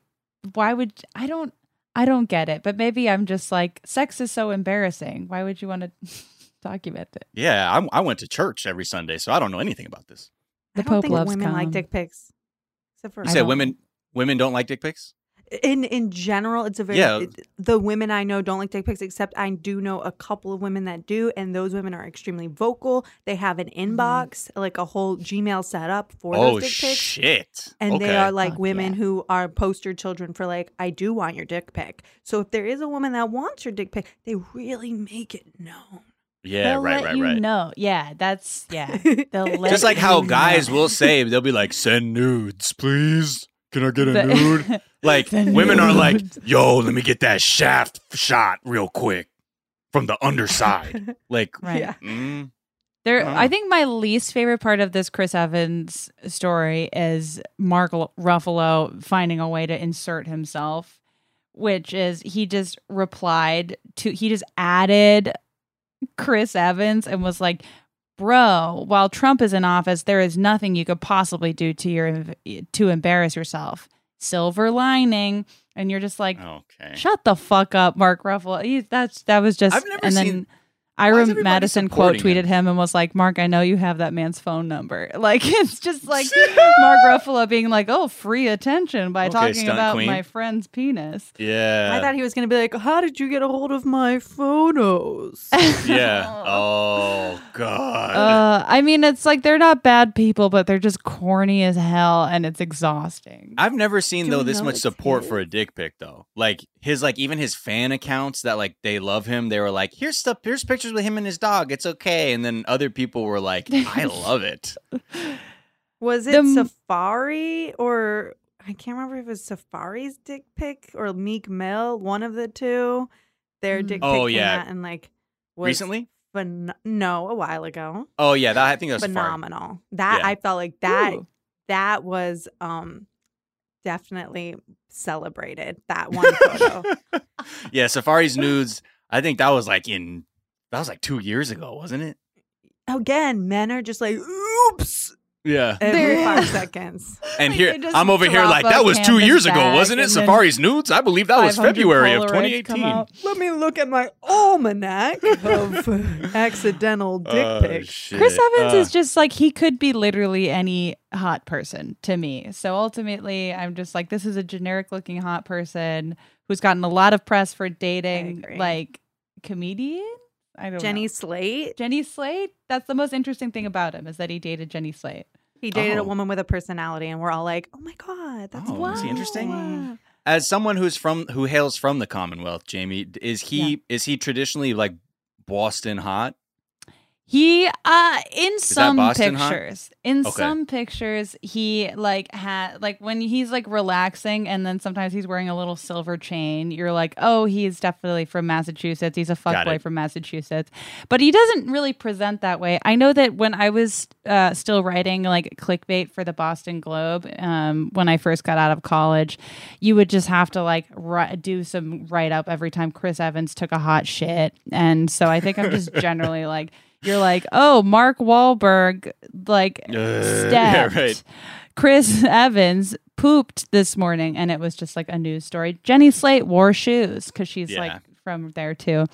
B: why would I don't I don't get it. But maybe I'm just like sex is so embarrassing. Why would you want to document it?
A: Yeah, I, I went to church every Sunday, so I don't know anything about this.
B: The
C: I don't
B: Pope
C: think
B: loves
C: women like dick pics, except for
A: You
B: I
A: said
B: don't-
A: women women don't like dick pics?
C: In in general. It's a very
A: Yeah.
C: it- the women I know don't like dick pics, except I do know a couple of women that do, and those women are extremely vocal. They have an mm-hmm. inbox, like a whole Gmail set up for
A: Oh
C: those dick pics.
A: shit!
C: And
A: okay.
C: they are like
B: Fuck
C: women
B: yeah.
C: who are poster children for like, I do want your dick pic. So if there is a woman that wants your dick pic, they really make it known.
A: yeah,
B: They'll
A: right,
B: let
A: right,
B: you
A: right.
B: know. Yeah, that's yeah. They'll let
A: Just like how guys
B: know.
A: will say, they'll be like, "Send nudes, please. Can I get a nude?" Like
B: Send
A: women are like, "Yo, let me get that shaft shot real quick from the underside." Like,
B: Right.
C: Yeah.
A: mm,
B: There,
A: Oh.
B: I think my least favorite part of this Chris Evans story is Mark Ruffalo finding a way to insert himself, which is he just replied to, he just added Chris Evans and was like, "Bro, while Trump is in office, there is nothing you could possibly do to your to embarrass yourself." Silver lining, and you're just like,
A: okay.
B: Shut the fuck up, Mark Ruffalo. He, that's that was just.
A: I've never
B: and then
A: seen-
B: Ira Madison quote
A: supporting him?
B: tweeted him and was like, "Mark, I know you have that man's phone number." Like it's just like Mark Ruffalo being like, "Oh, free attention by
A: Okay,
B: talking
A: stunt
B: about
A: queen.
B: my friend's penis."
A: Yeah.
C: I thought he was going to be like, How did you get a hold of my photos?
A: yeah. Oh God.
B: Uh, I mean, it's like they're not bad people, but they're just corny as hell, and it's exhausting.
A: I've never seen
C: Do
A: though
C: we
A: this
C: know
A: much
C: it's
A: support for a dick pic though. Like his like even his fan accounts that like they love him. They were like, here's stuff, here's pictures with him and his dog. It's okay. And then other people were like, I love it.
C: Was it
B: The-
C: Safaree or I can't remember if it was Safaree's dick pic or Meek Mill, one of the two. Their
B: Mm.
C: dick pic
A: Oh,
C: came
A: yeah.
C: out and like was
A: Recently?
C: phen- no, a while ago.
A: Oh yeah, that I think that was Safaree.
C: Phenomenal. That
A: Yeah.
C: I felt like that
B: Ooh.
C: that was um definitely celebrated. That one photo.
A: yeah, Safaree's nudes. I think that was like in that was like two years ago, wasn't it?
C: Again, men are just like, oops,
A: Yeah.
C: every
B: They're-
C: five seconds.
A: And
B: Like,
A: here
B: they
A: I'm over here like that was two years ago, wasn't it? Safaree's nudes. I believe that was February of
B: Polaroids come
A: 2018.
C: Let me look at my almanac of accidental dick
A: Oh,
C: pics.
A: shit.
B: Chris Evans
A: Uh,
B: is just like he could be literally any hot person to me. So ultimately, I'm just like this is a generic looking hot person who's gotten a lot of press for dating like comedian. I don't
C: Jenny
B: know.
C: Slate.
B: Jenny Slate. That's the most interesting thing about him is that he dated Jenny Slate.
C: He dated
A: Oh.
C: a woman with a personality, and we're all like, "Oh my god, that's
A: Oh, is he
C: wow.
A: interesting? as someone who's from who hails from the Commonwealth, Jamie, is he is he traditionally like Boston hot?
B: He uh in
A: that
B: some
A: Boston
B: pictures. In
A: Okay.
B: some pictures he like had like when he's like relaxing and then sometimes he's wearing a little silver chain, you're like, "Oh, he's definitely from Massachusetts. He's a fuckboy from Massachusetts." But he doesn't really present that way. I know that when I was uh still writing like clickbait for the Boston Globe, um when I first got out of college, you would just have to like ri- do some write up every time Chris Evans took a hot shit. And so I think I'm just generally like you're like, oh, Mark Wahlberg, like,
A: Uh, yeah, right.
B: Chris Evans pooped this morning, and it was just like a news story. Jenny Slate wore shoes because she's
A: Yeah.
B: like from there too.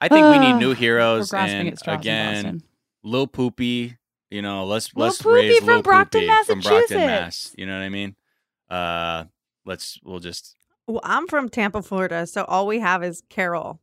A: I think we need
B: Uh,
A: new heroes
B: grasping
A: and
B: at straws in
A: again,
B: Boston.
A: Lil Poopy. You know, let's
B: Lil
A: let's
B: Poopy
A: raise
B: from
A: Lil
B: Brockton,
A: Poopy from Brockton, Mass.
B: Massachusetts.
A: You know what I mean? Uh, let's we'll just
C: Well, I'm from Tampa, Florida, so all we have is Carole.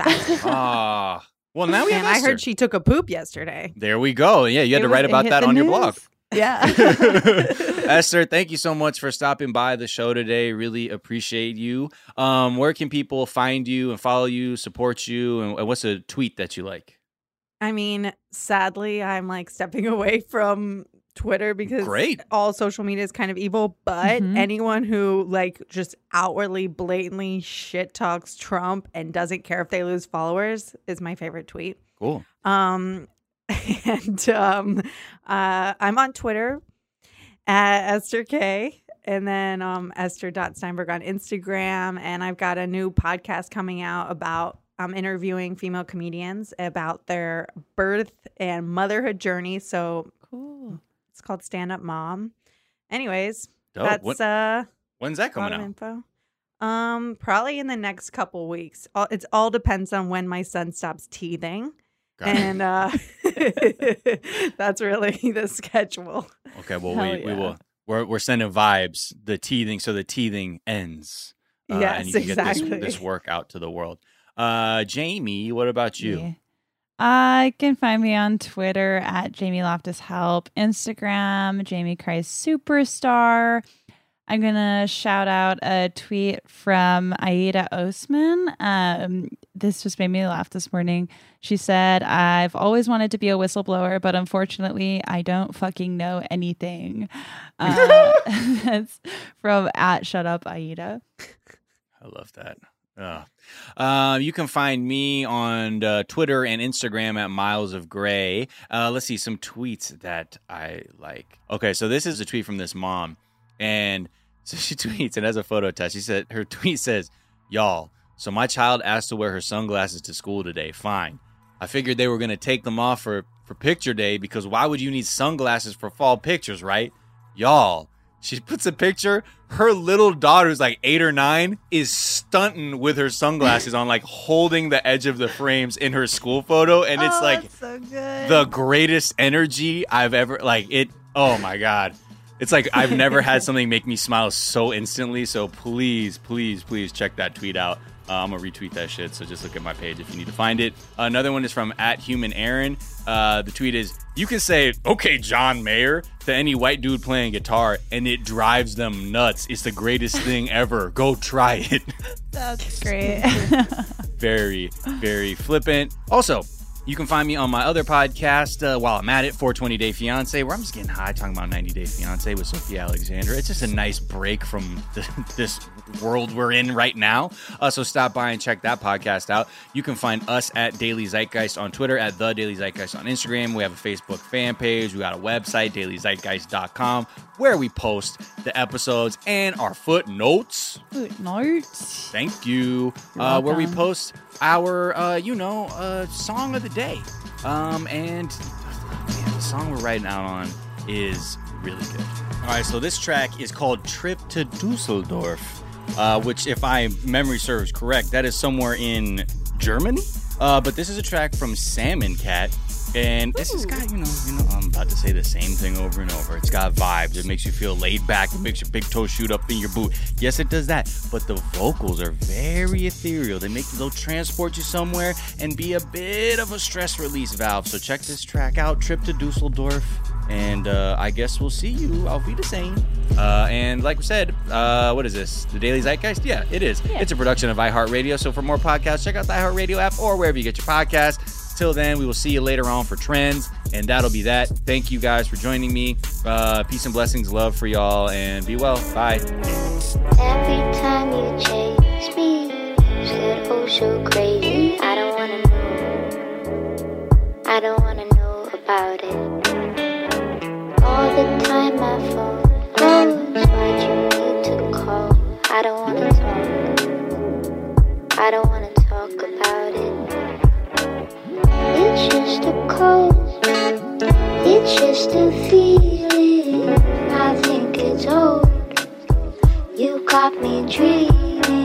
C: Baskin.
A: ah. Well, now we have
C: and I heard she took a poop yesterday.
A: There we go. Yeah, you had
B: It
A: to write
B: it
A: about that on your blog.
C: Yeah.
A: Ester, thank you so much for stopping by the show today. Really appreciate you. Um, where can people find you and follow you, support you, and, and what's a tweet that you like?
C: I mean, sadly, I'm like stepping away from Twitter because
A: Great.
C: all social media is kind of evil. But
B: Mhm.
C: anyone who like just outwardly, blatantly shit talks Trump and doesn't care if they lose followers is my favorite tweet.
A: Cool.
C: Um, and um, uh, I'm on Twitter at Ester K. And then um, Ester.Steinberg on Instagram. And I've got a new podcast coming out about um, interviewing female comedians about their birth and motherhood journey. So
B: Cool.
C: It's called Stand Up Mom. Anyways,
A: Dope.
C: that's
A: When-
C: uh,
A: when's that coming out?
C: info. Um, probably in the next couple weeks. All, it's all depends on when my son stops teething
A: Got
C: and uh that's really the schedule
A: Okay, well,
B: Hell
A: we, we will. We're, we're sending vibes. The teething, so the teething ends. Uh, and
C: Yes,
A: you can get this,
C: exactly.
A: this work out to the world. Uh, Jamie, what about you?
B: Yeah. I can find me on Twitter at Jamie Loftus Help, Instagram, Jamie Christ Superstar. I'm going to shout out a tweet from Aida Osman. Um, this just made me laugh this morning. She said, I've always wanted to be a whistleblower, but unfortunately, I don't fucking know anything. Uh, that's from at Shut Up Aida.
A: I love that. Uh, you can find me on uh, Twitter and Instagram at Miles of Gray. Uh, let's see some tweets that I like. Okay, so this is a tweet from this mom, and so she tweets and has a photo attached. She said her tweet says, "Y'all, so my child asked to wear her sunglasses to school today. Fine. I figured they were gonna take them off for for picture day because why would you need sunglasses for fall pictures, right? Y'all." She puts a picture. Her little daughter, who's like eight or nine, is stunting with her sunglasses on, like holding the edge of the frames in her school photo, and it's
B: Oh,
A: like
B: so
A: the greatest energy I've ever like it. Oh my god. It's like I've never had something make me smile so instantly. So please, please, please check that tweet out. Uh, I'm gonna retweet that shit. So just look at my page if you need to find it. Another one is from at Human Aaron. Uh, the tweet is: You can say "Okay, John Mayer" to any white dude playing guitar, and it drives them nuts. It's the greatest thing ever. Go try it.
B: That's great.
A: very, very flippant. Also, you can find me on my other podcast uh, while I'm at it, 420 Day Fiance, where I'm just getting high talking about 90 Day Fiance with Sophia Alexander. It's just a nice break from the, this world we're in right now. Uh, so stop by and check that podcast out. You can find us at Daily Zeitgeist on Twitter, at The Daily Zeitgeist on Instagram. We have a Facebook fan page. We got a website, dailyzeitgeist.com, where we post the episodes and our footnotes.
B: Footnotes.
A: Thank you. Uh, where we post our, uh, you know, uh, song of the day. Um, and man, the song we're writing out on is really good. All right, so this track is called "Trip to Dusseldorf," uh, which, if I memory serves correct, that is somewhere in Germany. Uh, but this is a track from Salmon Cat. And this has got, you know, you know, I'm about to say the same thing over and over. It's got vibes. It makes you feel laid back. It makes your big toe shoot up in your boot. Yes, it does that. But the vocals are very ethereal. They make they'll transport you somewhere and be a bit of a stress release valve. So check this track out, Trip to Dusseldorf. And uh, I guess we'll see you. Auf Wiedersehen. Uh, and like we said, uh, what is this? The Daily Zeitgeist? Yeah, it is. It's a production of iHeartRadio. So for more podcasts, check out the iHeartRadio app or wherever you get your podcasts. Till then, we will see you later on for trends, and that'll be that. Thank you guys for joining me. Uh, peace and blessings, love for y'all, and be well. Bye.
I: Every time you chase me, you oh so crazy. I don't wanna know. I don't wanna know about it. All the time my phone goes. Why'd you need to call? I don't wanna talk. I don't wanna talk about cold. It's just a feeling. I think it's old. You got me dreaming